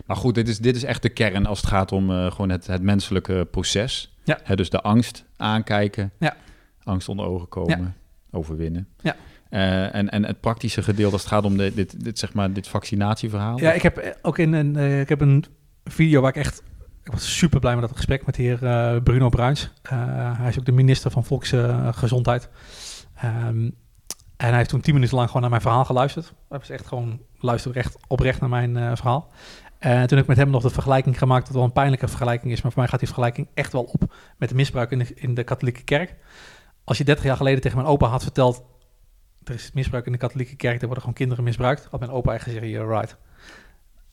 B: Maar goed, dit is, dit is echt de kern als het gaat om eh, gewoon het, het menselijke proces.
A: Ja.
B: Hè, dus de angst aankijken,
A: Ja.
B: angst onder ogen komen, overwinnen.
A: Ja.
B: Eh, en, en het praktische gedeelte als het gaat om de, dit, dit, zeg maar, dit vaccinatieverhaal.
A: Ja, ik heb eh, ook in een, ik heb een video waar ik echt, ik was super blij met dat gesprek met de heer Bruno Bruins. Hij is ook de minister van Volksgezondheid. Ehm, en hij heeft toen tien minuten lang gewoon naar mijn verhaal geluisterd. Hij was echt gewoon luisterde echt oprecht naar mijn verhaal. En toen heb ik met hem nog de vergelijking gemaakt, dat wel een pijnlijke vergelijking is, maar voor mij gaat die vergelijking echt wel op met de misbruik in de, in de katholieke kerk. Als je 30 jaar geleden tegen mijn opa had verteld, er is misbruik in de katholieke kerk, er worden gewoon kinderen misbruikt, had mijn opa echt gezegd, you're right.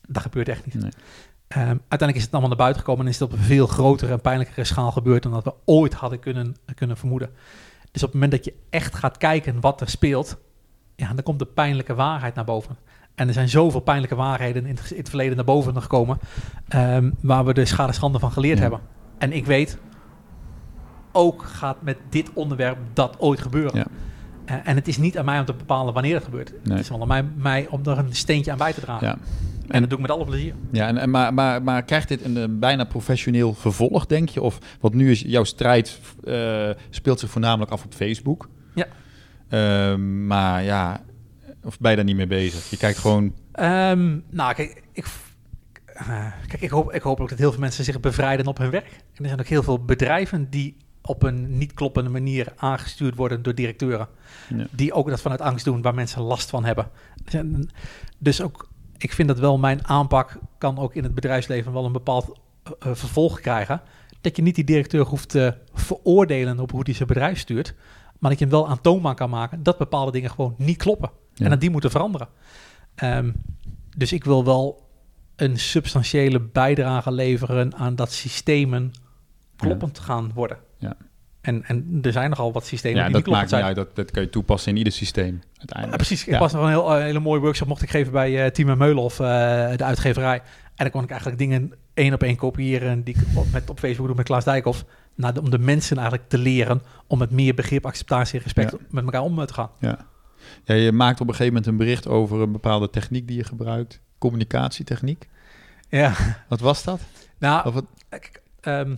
A: Dat gebeurt echt niet.
B: Nee.
A: Ehm, uiteindelijk is het allemaal naar buiten gekomen en is het op een veel grotere en pijnlijkere schaal gebeurd dan dat we ooit hadden kunnen, kunnen vermoeden. Dus op het moment dat je echt gaat kijken wat er speelt, ja, dan komt de pijnlijke waarheid naar boven. En er zijn zoveel pijnlijke waarheden in het, in het verleden naar boven gekomen, ehm, waar we de schade schande van geleerd
B: Ja.
A: hebben. En ik weet, ook gaat met dit onderwerp dat ooit gebeuren.
B: Ja.
A: En het is niet aan mij om te bepalen wanneer het gebeurt.
B: Nee.
A: Het is wel aan mij, mij om er een steentje aan bij te dragen.
B: Ja.
A: En dat doe ik met alle plezier.
B: Ja, en, en, maar, maar, maar krijgt dit een, een bijna professioneel vervolg, denk je? Of, want nu is jouw strijd eh, speelt zich voornamelijk af op Facebook.
A: Ja.
B: Ehm, maar ja, of ben je daar niet mee bezig? Je kijkt gewoon...
A: Ehm, nou, kijk, ik, eh, kijk ik, hoop, ik hoop ook dat heel veel mensen zich bevrijden op hun werk. En er zijn ook heel veel bedrijven die op een niet kloppende manier aangestuurd worden door directeuren.
B: Ja.
A: Die ook dat vanuit angst doen, waar mensen last van hebben. Dus ook, ik vind dat wel mijn aanpak kan ook in het bedrijfsleven wel een bepaald eh, eh, vervolg krijgen. Dat je niet die directeur hoeft te veroordelen op hoe hij zijn bedrijf stuurt. Maar dat je hem wel aantoonbaar kan maken dat bepaalde dingen gewoon niet kloppen.
B: Ja.
A: En dat die moeten veranderen. Ehm, dus ik wil wel een substantiële bijdrage leveren aan dat systemen kloppend gaan worden.
B: Ja.
A: En, en er zijn nogal wat systemen
B: Ja,
A: die
B: dat
A: niet kloppend
B: maakt niet
A: zijn.
B: Dat, dat kun je toepassen in ieder systeem
A: Ja,
B: uiteindelijk.
A: precies. Ik was nog een, heel, een hele mooie workshop mocht ik geven bij eh Team Meulenhof, eh, de uitgeverij. En dan kon ik eigenlijk dingen één op één kopiëren die ik op, met, op Facebook doe met Klaas Dijkhoff. naar de- om de mensen eigenlijk te leren om met meer begrip, acceptatie en respect met elkaar om te gaan.
B: Ja. Ja, je maakt op een gegeven moment een bericht over een bepaalde techniek die je gebruikt. Communicatietechniek.
A: Ja,
B: Wat was dat?
A: nou,
B: Of wat?
A: Kijk, ehm,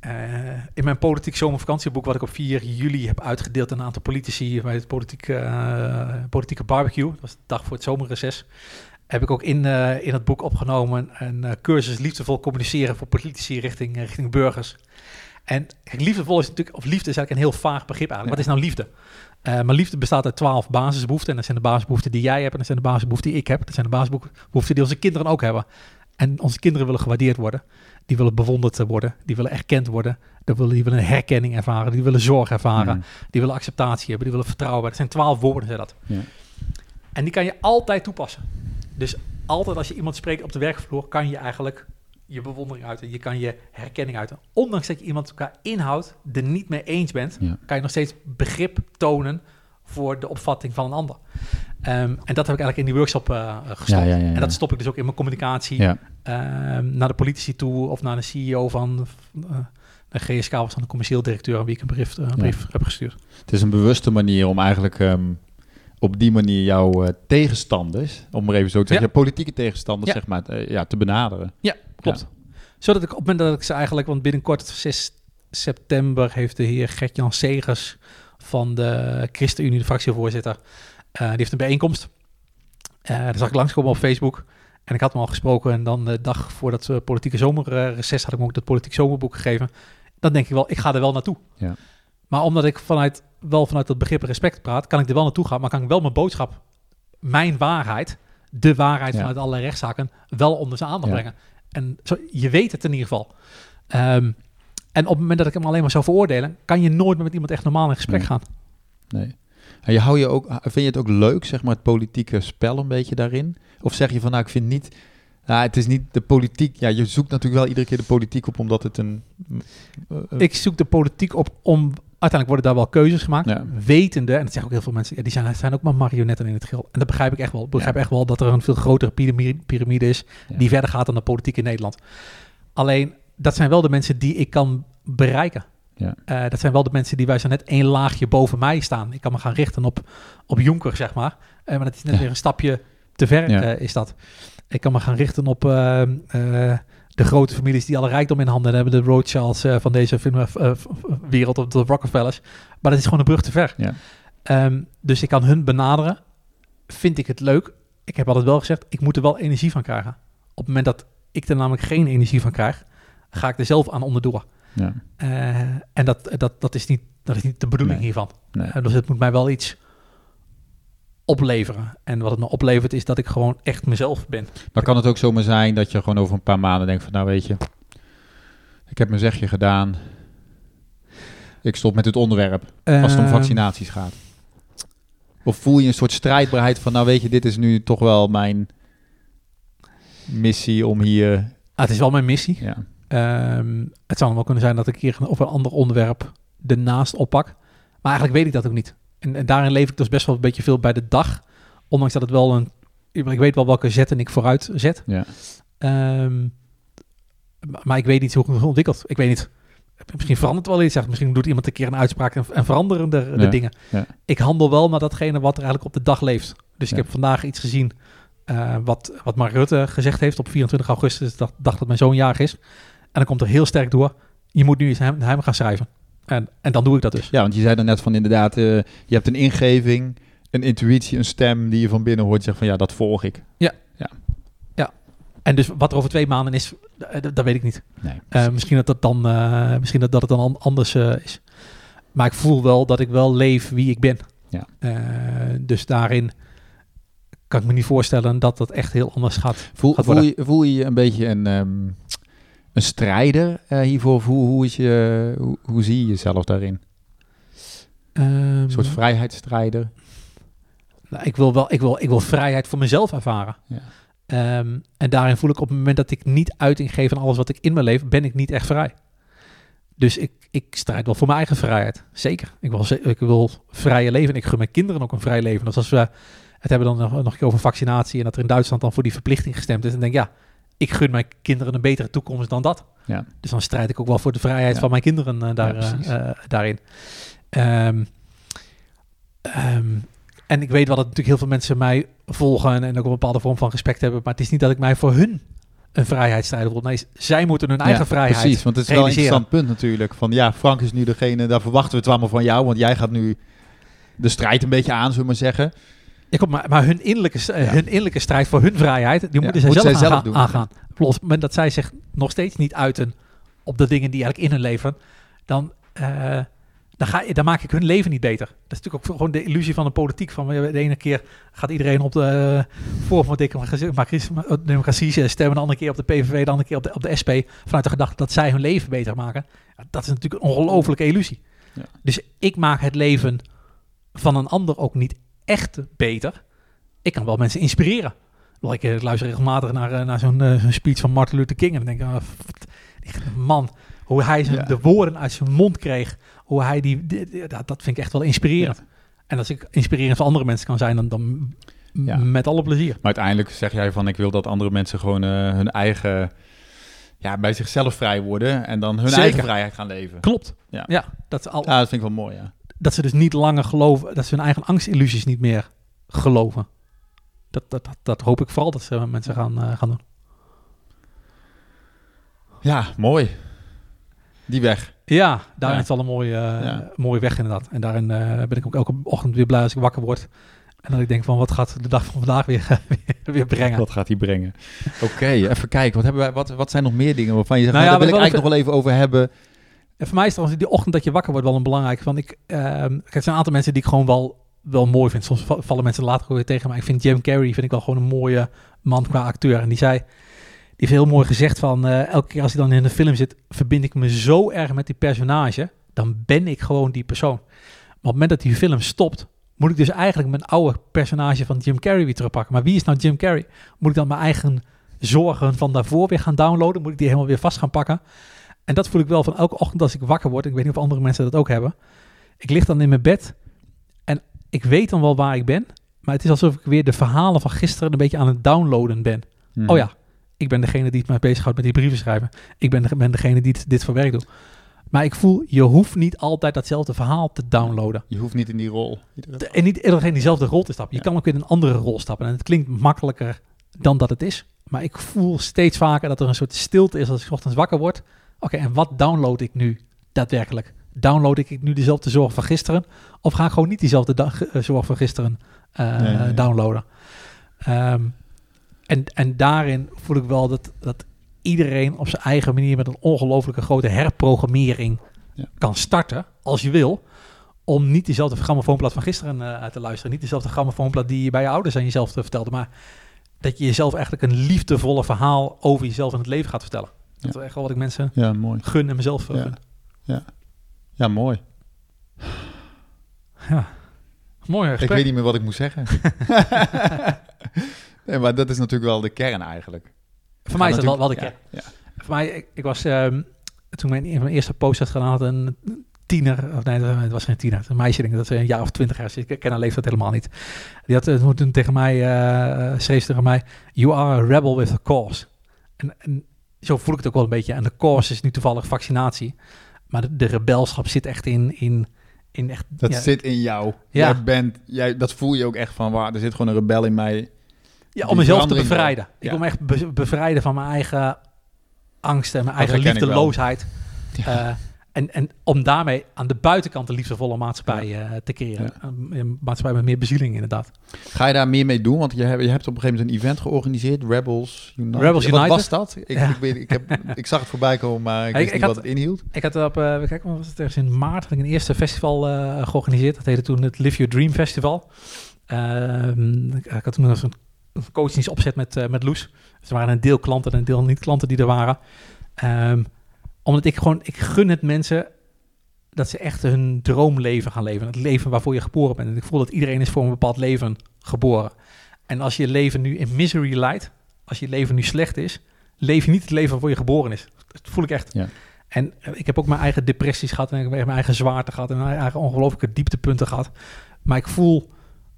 A: eh, in mijn politiek zomervakantieboek, wat ik op 4 juli heb uitgedeeld aan een aantal politici bij het politieke, eh, politieke barbecue, dat was de dag voor het zomerreces, heb ik ook in, eh, in het boek opgenomen een cursus liefdevol communiceren voor politici richting, richting burgers. En kijk, liefdevol is natuurlijk, of liefde is eigenlijk een heel vaag begrip eigenlijk. Wat is nou liefde? Eh, maar liefde bestaat uit twaalf basisbehoeften. En dat zijn de basisbehoeften die jij hebt. En dat zijn de basisbehoeften die ik heb. Dat zijn de basisbehoeften die onze kinderen ook hebben. En onze kinderen willen gewaardeerd worden. Die willen bewonderd worden. Die willen erkend worden. Die willen, die willen herkenning ervaren. Die willen zorg ervaren.
B: Mm.
A: Die willen acceptatie hebben. Die willen vertrouwen. Dat zijn twaalf woorden, zijn dat. En die kan je altijd toepassen. Dus altijd als je iemand spreekt op de werkvloer, kan je eigenlijk je bewondering uiten. Je kan je herkenning uiten. Ondanks dat je iemand qua inhoud er niet mee eens bent,
B: Ja.
A: kan je nog steeds begrip tonen voor de opvatting van een ander. Ehm, en dat heb ik eigenlijk in die workshop eh, gestopt.
B: Ja, ja.
A: En dat stop ik dus ook in mijn communicatie ehm, naar de politici toe of naar de CEO van eh, de GSK was dan de commercieel directeur aan wie ik een brief, eh, brief heb gestuurd.
B: Het is een bewuste manier om eigenlijk ehm, op die manier jouw eh, tegenstanders, om maar even zo te zeggen,
A: Ja.
B: politieke tegenstanders,
A: Ja.
B: zeg maar, eh, ja, te benaderen.
A: Ja, klopt. Zodat ik op het moment dat ik ze eigenlijk, want binnenkort 6 september heeft de heer Gert-Jan Segers van de ChristenUnie, de fractievoorzitter, eh, die heeft een bijeenkomst. Eh daar zag ik langskomen op Facebook. En ik had hem al gesproken en dan de dag voor dat eh, politieke zomerreces had ik hem ook dat politiek zomerboek gegeven. Dan denk ik wel, ik ga er wel naartoe.
B: Ja.
A: Maar omdat ik vanuit, wel vanuit dat begrip respect praat, kan ik er wel naartoe gaan, maar kan ik wel mijn boodschap, mijn waarheid, de waarheid
B: Ja.
A: vanuit alle rechtszaken, wel onder zijn aandacht
B: Ja.
A: brengen. En zo, je weet het in ieder geval. Ehm, en op het moment dat ik hem alleen maar zou veroordelen, kan je nooit meer met iemand echt normaal in gesprek
B: Nee.
A: gaan.
B: Nee. En je hou je ook, vind je het ook leuk, zeg maar, het politieke spel een beetje daarin? Of zeg je van, nou, ik vind niet, nou, het is niet de politiek. Ja, je zoekt natuurlijk wel iedere keer de politiek op, omdat het een... eh, eh,
A: Ik zoek de politiek op om... Uiteindelijk worden daar wel keuzes gemaakt.
B: Ja.
A: Wetende, en dat zeggen ook heel veel mensen... Ja, die zijn, zijn ook maar marionetten in het geheel. En dat begrijp ik echt wel. Ik begrijp
B: Ja.
A: echt wel dat er een veel grotere piramide, is... Die verder gaat dan de politiek in Nederland. Alleen, dat zijn wel de mensen die ik kan bereiken.
B: Ja.
A: Eh, dat zijn wel de mensen die wij zo net één laagje boven mij staan. Ik kan me gaan richten op, op Jonker, zeg maar. Eh, maar dat is net weer een stapje te ver, eh, is dat. Ik kan me gaan richten op eh, eh, de grote families die alle rijkdom in handen hebben. De Rothschilds eh, van deze f- wereld, of de Rockefellers. Maar dat is gewoon een brug te ver.
B: Ja.
A: Ehm, dus ik kan hun benaderen. Vind ik het leuk? Ik heb altijd wel gezegd, ik moet er wel energie van krijgen. Op het moment dat ik er namelijk geen energie van krijg, ga ik er zelf aan onderdoor.
B: ja,
A: en dat, dat, dat, is niet, dat is niet de bedoeling
B: Nee.
A: hiervan.
B: nee.
A: Dus het moet mij wel iets opleveren. En wat het me oplevert is dat ik gewoon echt mezelf ben.
B: Dan kan het ook zomaar zijn dat je gewoon over een paar maanden denkt van, nou weet je, ik heb mijn zegje gedaan. Ik stop met het onderwerp, als het om
A: Ehm,
B: vaccinaties gaat. Of voel je een soort strijdbaarheid van, nou weet je, dit is nu toch wel mijn missie om hier...
A: ah, het is wel mijn missie.
B: Ja,
A: Ehm, het zou wel kunnen zijn dat ik hier op een ander onderwerp ernaast oppak. Maar eigenlijk weet ik dat ook niet. En, en daarin leef ik dus best wel een beetje veel bij de dag. Ondanks dat het wel een... Ik weet wel welke zetten ik vooruit zet.
B: ja.
A: Ehm, maar- ik weet niet hoe het ontwikkelt. Ik weet niet. Misschien verandert wel iets. Misschien doet iemand een keer een uitspraak en, en veranderen de, de
B: Ja,
A: dingen.
B: ja.
A: Ik handel wel naar datgene wat er eigenlijk op de dag leeft. Dus ik heb vandaag iets gezien eh, wat, wat Mark Rutte gezegd heeft op 24 augustus, de dag dat mijn zoon jarig is. En dan komt er heel sterk door, je moet nu eens hem, hem gaan schrijven. En, en dan doe ik dat dus.
B: Ja, want je zei dan net van inderdaad, eh, je hebt een ingeving, een intuïtie, een stem die je van binnen hoort zegt van ja, dat volg ik.
A: En dus wat er over twee maanden is, eh, dat, weet ik niet.
B: Nee.
A: Eh, misschien dat, dat, dan, misschien dat, dat het dan an- anders is. Maar ik voel wel dat ik wel leef wie ik ben.
B: Ja.
A: Dus daarin kan ik me niet voorstellen dat dat echt heel anders gaat.
B: Voel,
A: gaat
B: voel,
A: worden.
B: je, voel je je een beetje een, ehm, een strijder eh, hiervoor? Hoe, hoe, is je, hoe, hoe zie je jezelf daarin? Een
A: Ehm,
B: soort vrijheidsstrijder?
A: nou, ik, wil wel, ik, wil, ik wil vrijheid voor mezelf ervaren.
B: Ja.
A: Ehm, en daarin voel ik op het moment dat ik niet uiting geef aan alles wat ik in me leef, ben ik niet echt vrij. Dus ik, ik strijd wel voor mijn eigen vrijheid. Zeker. Ik wil, ik wil vrije leven. Ik gun mijn kinderen ook een vrij leven. Dus als we het hebben dan nog, nog een keer over vaccinatie en dat er in Duitsland dan voor die verplichting gestemd is, dan denk ja, ik gun mijn kinderen een betere toekomst dan dat.
B: Ja.
A: Dus dan strijd ik ook wel voor de vrijheid
B: Ja.
A: van mijn kinderen eh, daar,
B: Ja,
A: eh, eh, daarin. Ehm, ehm, en ik weet wel dat natuurlijk heel veel mensen mij volgen en ook een bepaalde vorm van respect hebben. Maar het is niet dat ik mij voor hun een vrijheidsstrijder wil. Nee, zij moeten hun eigen
B: Ja,
A: vrijheid
B: Precies, want het is wel een interessant punt natuurlijk. Van ja, Frank is nu degene, daar verwachten we het allemaal van jou. Want jij gaat nu de strijd een beetje aan, zullen we maar zeggen.
A: Ik op, maar, maar hun, innerlijke, eh,
B: Ja.
A: hun innerlijke strijd voor hun vrijheid, die moeten zij
B: moet
A: zelf,
B: zij zelf
A: aangaan-
B: doen.
A: aangaan. Dat zij zich nog steeds niet uiten op de dingen die eigenlijk in hun leven, dan, eh, dan, ga, dan maak ik hun leven niet beter. Dat is natuurlijk ook gewoon de illusie van de politiek. Van eh, de ene keer gaat iedereen op de uh, voor Democratie, Democratie- Democratie stemmen, de andere keer op de PVV, de andere keer op de, op de SP, vanuit de gedachte dat zij hun leven beter maken. Dat is natuurlijk een ongelofelijke illusie.
B: Ja.
A: Dus ik maak het leven van een ander ook niet echt beter. Ik kan wel mensen inspireren. Ik eh, luister regelmatig naar, eh, naar zo'n eh, zo'n speech van Martin Luther King. En dan denk ik, ah, man, hoe hij zijn,
B: Ja.
A: de woorden uit zijn mond kreeg. Hoe hij die, die- die- dat, dat vind ik echt wel inspirerend. En als ik inspirerend voor andere mensen kan zijn, dan, dan
B: Ja.
A: met alle plezier.
B: Maar uiteindelijk zeg jij van ik wil dat andere mensen gewoon hun eigen, ja, bij zichzelf vrij worden. En dan hun
A: Zeker.
B: eigen vrijheid gaan leven.
A: Klopt.
B: Ja.
A: Ja, dat, ze al,
B: Ja, dat vind ik wel mooi, ja.
A: Dat ze dus niet langer geloven, dat ze hun eigen angstillusies niet meer geloven. Dat, dat, dat, dat hoop ik vooral dat ze mensen gaan, eh, gaan doen.
B: Ja, mooi. Die weg.
A: Ja, daarin
B: Ja.
A: is al een mooie, eh,
B: Ja.
A: mooie weg inderdaad. En daarin eh, ben ik ook elke ochtend weer blij als ik wakker word. En dat ik denk van, wat gaat de dag van vandaag weer, weer, weer brengen?
B: Wat gaat hij brengen? Oké, even kijken. Wat, hebben wij, wat, wat zijn nog meer dingen waarvan je zegt,
A: Nou
B: nou,
A: ja,
B: daar wil ik eigenlijk nog wel even over hebben.
A: En voor mij is trouwens die ochtend dat je wakker wordt wel een belangrijk. Van ik, kijk, er zijn een aantal mensen die ik gewoon wel, wel mooi vind. Soms va- vallen mensen later ook weer tegen mij. Ik vind Jim Carrey vind ik wel gewoon een mooie man qua acteur. En die zei, die heeft heel mooi gezegd van, eh, elke keer als hij dan in een film zit, verbind ik me zo erg met die personage. Dan ben ik gewoon die persoon. Maar op het moment dat die film stopt, moet ik dus eigenlijk mijn oude personage van Jim Carrey weer terugpakken. Maar wie is nou Jim Carrey? Moet ik dan mijn eigen zorgen van daarvoor weer gaan downloaden? Moet ik die helemaal weer vast gaan pakken? En dat voel ik wel van elke ochtend als ik wakker word. Ik weet niet of andere mensen dat ook hebben. Ik lig dan in mijn bed en ik weet dan wel waar ik ben. Maar het is alsof ik weer de verhalen van gisteren een beetje aan het downloaden ben.
B: Mhm.
A: Oh ja, ik ben degene die het mij bezighoudt met die brieven schrijven. Ik ben, de, ben degene die dit, dit voor werk doet. Maar ik voel, je hoeft niet altijd datzelfde verhaal te downloaden.
B: Je hoeft niet in die rol.
A: De- En niet iedereen diezelfde rol te stappen. Je
B: Ja.
A: kan ook in een andere rol stappen. En het klinkt makkelijker dan dat het is. Maar ik voel steeds vaker dat er een soort stilte is als ik 's ochtends wakker word. Oké, en wat download ik nu daadwerkelijk? Download ik nu dezelfde zorg van gisteren? Of ga ik gewoon niet diezelfde eh, zorg van gisteren eh,
B: Nee, nee, nee.
A: downloaden? Ehm, en, en daarin voel ik wel dat, dat iedereen op zijn eigen manier met een ongelooflijke grote herprogrammering
B: Ja.
A: kan starten, als je wil, om niet dezelfde grammofoonplaat van gisteren eh, te luisteren. Niet dezelfde grammofoonplaat die je bij je ouders aan jezelf te vertelde, maar dat je jezelf eigenlijk een liefdevolle verhaal over jezelf en het leven gaat vertellen. Dat is echt wel wat ik mensen
B: Ja, mooi.
A: gun en mezelf eh,
B: Ja. Ja, mooi.
A: Ja. Mooi
B: Ik
A: gesprek.
B: weet niet meer wat ik moet zeggen. nee, maar dat is natuurlijk wel de kern eigenlijk.
A: Voor mij is dat wel, wel de kern.
B: Ja,
A: Voor mij, ik, ik was, ehm, toen mijn, eerste posts had gedaan, had een tiener, of nee, het was geen tiener, een meisje, denk ik, dat ze een jaar of twintig jaar is. Ik ken haar leeftijd helemaal niet. Die had eh, toen tegen mij, eh schreef ze tegen mij, you are a rebel with a cause. En, en zo voel ik het ook wel een beetje. En de cause is nu toevallig vaccinatie. Maar de, de rebelschap zit echt in, in, in echt...
B: Dat
A: ja,
B: zit in jou.
A: Ja.
B: Jij bent, jij, dat voel je ook echt van, waar, er zit gewoon een rebel in mij.
A: Ja, om mezelf te bevrijden. Ik wil me echt be- bevrijden van mijn eigen angsten en mijn eigen liefdeloosheid.
B: Ja.
A: En, en om daarmee aan de buitenkant een liefdevolle maatschappij eh, te creëren.
B: Ja.
A: Een, een maatschappij met meer bezieling inderdaad.
B: Ga je daar meer mee doen? Want je, hebt- je hebt op een gegeven moment een event georganiseerd, Rebels United.
A: Rebels
B: Wat
A: United.
B: was dat? Ik,
A: Ja.
B: ik, weet, ik, heb, ik zag het voorbij komen, maar ik
A: Ik-
B: wist
A: ik
B: niet
A: had-
B: wat het inhield.
A: Ik had op, eh kijk, wat was het ergens in maart had ik een eerste festival eh, georganiseerd. Dat heette toen het Live Your Dream Festival. Ehm, ik, had toen nog een coachingsopzet met, eh, met Loes. Dus er waren een deel klanten en een deel niet klanten die er waren. Ehm, omdat ik gewoon, ik gun het mensen dat ze echt hun droomleven gaan leven. Het leven waarvoor je geboren bent. En ik voel dat iedereen is voor een bepaald leven geboren. En als je leven nu in misery leidt, als je leven nu slecht is, leef je niet het leven waarvoor je geboren is. Dat voel ik echt.
B: Ja.
A: En eh, ik heb ook mijn eigen depressies gehad en ik heb mijn eigen zwaarte gehad en mijn eigen ongelooflijke dieptepunten gehad. Maar ik voel,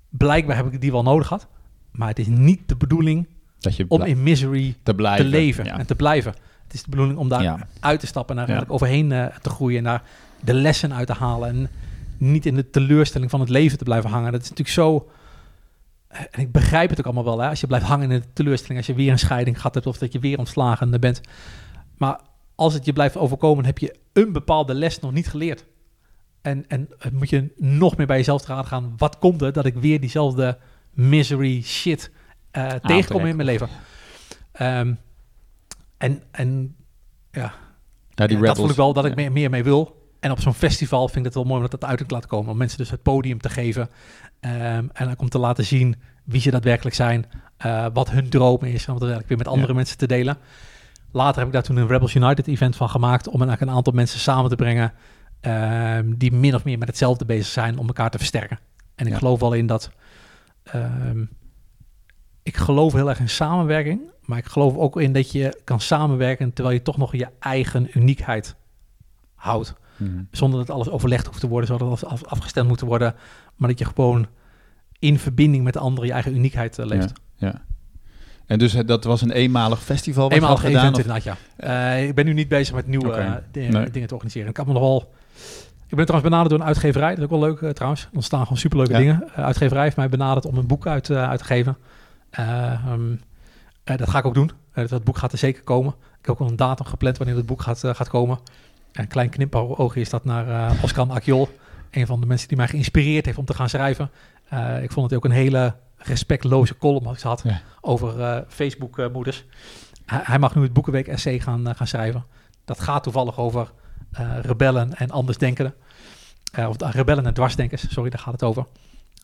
A: blijkbaar heb ik die wel nodig gehad. Maar het is niet de bedoeling
B: Dat je
A: om in misery
B: te blijven.
A: te leven
B: Ja.
A: en te blijven. Het is de bedoeling om daar
B: Ja.
A: uit te stappen en daar
B: Ja.
A: overheen eh, te groeien en daar de lessen uit te halen en niet in de teleurstelling van het leven te blijven hangen. Dat is natuurlijk zo. eh, En ik begrijp het ook allemaal wel, hè? als je blijft hangen in de teleurstelling, als je weer een scheiding gehad hebt of dat je weer ontslagen bent. Maar als het je blijft overkomen, heb je een bepaalde les nog niet geleerd. En, en eh, moet je nog meer bij jezelf te gaan. Wat komt er dat ik weer diezelfde misery shit tegenkom in mijn leven? Ehm, en, en ja,
B: Ja, die
A: ja, dat voel ik wel dat ik meer, meer mee wil. En op zo'n festival vind ik het wel mooi om dat uit te laten komen. Om mensen dus het podium te geven. Ehm, en ook om te laten zien wie ze daadwerkelijk zijn. eh, wat hun droom is. En om dat eigenlijk weer met andere
B: Ja.
A: mensen te delen. Later heb ik daar toen een Rebels United event van gemaakt. Om eigenlijk een aantal mensen samen te brengen. ehm, die min of meer met hetzelfde bezig zijn. Om elkaar te versterken. En ik
B: Ja.
A: geloof wel in dat... ehm, ik geloof heel erg in samenwerking. Maar ik geloof ook in dat je kan samenwerken terwijl je toch nog je eigen uniekheid houdt.
B: Mhm.
A: Zonder dat alles overlegd hoeft te worden, zonder dat alles af- afgestemd moet worden. Maar dat je gewoon in verbinding met de anderen je eigen uniekheid eh, leeft.
B: Ja. En dus het- dat was een eenmalig festival wat had gedaan?
A: event
B: of-
A: inderdaad, ja. Eh, ik ben nu niet bezig met nieuwe eh,
B: Nee.
A: dingen te organiseren. Ik had me nog wel... Ik ben trouwens benaderd door een uitgeverij. Dat is ook wel leuk eh, trouwens. Er ontstaan gewoon superleuke
B: Ja.
A: dingen. Eh, uitgeverij heeft mij benaderd om een boek uit, eh, uit te geven. Eh, ehm, eh, dat ga ik ook doen. Eh, dat boek gaat er zeker komen. Ik heb ook al een datum gepland wanneer het boek gaat, eh, gaat komen. En een klein knipoogje is dat naar eh, Oscar Akjol. Een van de mensen die mij geïnspireerd heeft om te gaan schrijven. Eh, ik vond het ook een hele respectloze column als ik had
B: Ja.
A: over eh, Facebook-moeders. hij, hij mag nu het Boekenweek essay gaan, eh, gaan schrijven. Dat gaat toevallig over eh, rebellen en andersdenkenden. Eh of uh, rebellen en dwarsdenkers, sorry, daar gaat het over.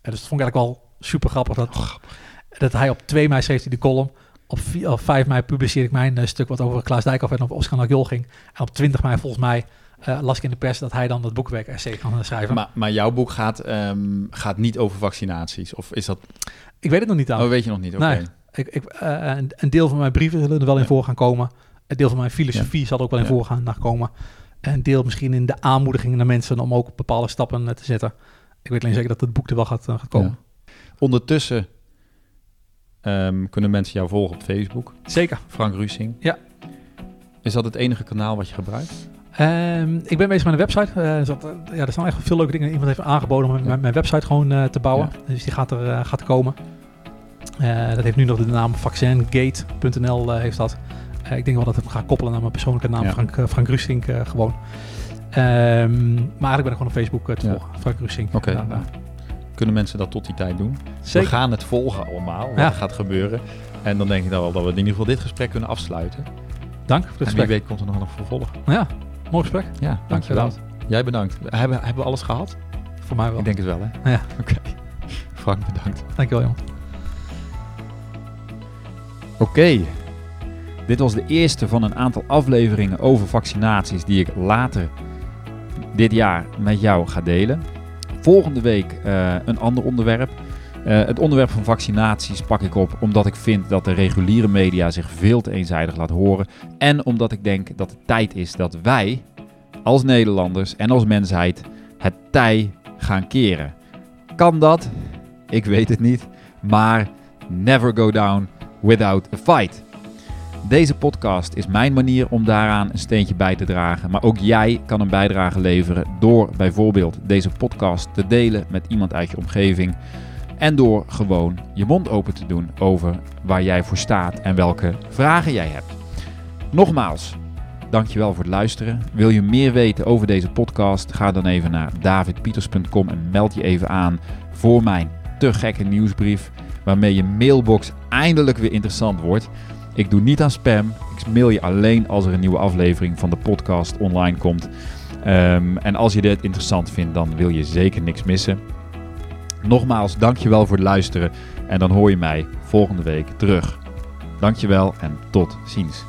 A: Eh, dus dat vond ik eigenlijk wel super grappig. Dat, dat hij op 2 mei schreef hij de column. Op, 4, op 5 mei publiceerde ik mijn eh, stuk wat over Klaas Dijkhoff en over Oscar Nagyol ging. En op 20 mei volgens mij eh, las ik in de pers dat hij dan dat boekwerk essay kan schrijven.
C: Maar, maar jouw boek gaat, ehm, gaat niet over vaccinaties? Of is dat...
A: ik weet het nog niet aan.
C: Oh, weet je nog niet? Oké.
A: Nee. Ik, ik, eh, een, een deel van mijn brieven zullen er wel in
C: Ja.
A: voor gaan komen. Een deel van mijn filosofie zal er ook wel in
C: Ja.
A: voor gaan naar komen. Een deel misschien in de aanmoediging naar mensen om ook bepaalde stappen eh, te zetten. Ik weet alleen zeker dat het boek er wel gaat, eh, gaat komen.
C: Ondertussen ehm, kunnen mensen jou volgen op Facebook.
A: Zeker.
C: Frank Rusing.
A: Ja.
C: Is dat het enige kanaal wat je gebruikt?
A: Ehm, ik ben bezig met een website. Er zat, ja, er staan echt veel leuke dingen. Iemand heeft aangeboden om mijn, mijn website gewoon eh, te bouwen.
C: Ja.
A: Dus die gaat er eh, gaat komen. Dat heeft nu nog de naam vaccingate.nl heeft dat. Ik denk wel dat ik hem ga koppelen naar mijn persoonlijke naam,
C: Ja.
A: Frank, Frank Rusink gewoon. Ehm, maar eigenlijk ben ik gewoon op Facebook te
C: Ja.
A: volgen, Frank Rusink.
C: Oké. Kunnen mensen dat tot die tijd doen?
A: zeker.
C: We gaan het volgen allemaal, wat
A: Ja.
C: er gaat gebeuren. En dan denk ik dan wel dat we in ieder geval dit gesprek kunnen afsluiten.
A: Dank voor het
C: En wie
A: gesprek.
C: weet komt er nog een vervolg.
A: Ja, mooi gesprek.
C: Ja, dankjewel. Jij bedankt. Hebben, hebben we alles gehad?
A: Voor mij wel.
C: Ik denk het wel, hè?
A: Ja.
C: Oké. Frank, bedankt.
A: Dankjewel, jongen.
B: Oké, dit was de eerste van een aantal afleveringen over vaccinaties die ik later dit jaar met jou ga delen. Volgende week eh, een ander onderwerp. Eh, het onderwerp van vaccinaties pak ik op omdat ik vind dat de reguliere media zich veel te eenzijdig laat horen. En omdat ik denk dat het tijd is dat wij als Nederlanders en als mensheid het tij gaan keren. Kan dat? Ik weet het niet. Maar never go down without a fight. Deze podcast is mijn manier om daaraan een steentje bij te dragen. Maar ook jij kan een bijdrage leveren door bijvoorbeeld deze podcast te delen met iemand uit je omgeving. En door gewoon je mond open te doen over waar jij voor staat en welke vragen jij hebt. Nogmaals, dankjewel voor het luisteren. Wil je meer weten over deze podcast? Ga dan even naar davidpieters.com en meld je even aan voor mijn te gekke nieuwsbrief. Waarmee je mailbox eindelijk weer interessant wordt. Ik doe niet aan spam. Ik mail je alleen als er een nieuwe aflevering van de podcast online komt. Ehm, en als je dit interessant vindt, dan wil je zeker niks missen. Nogmaals, dankjewel voor het luisteren. En dan hoor je mij volgende week terug. Dankjewel en tot ziens.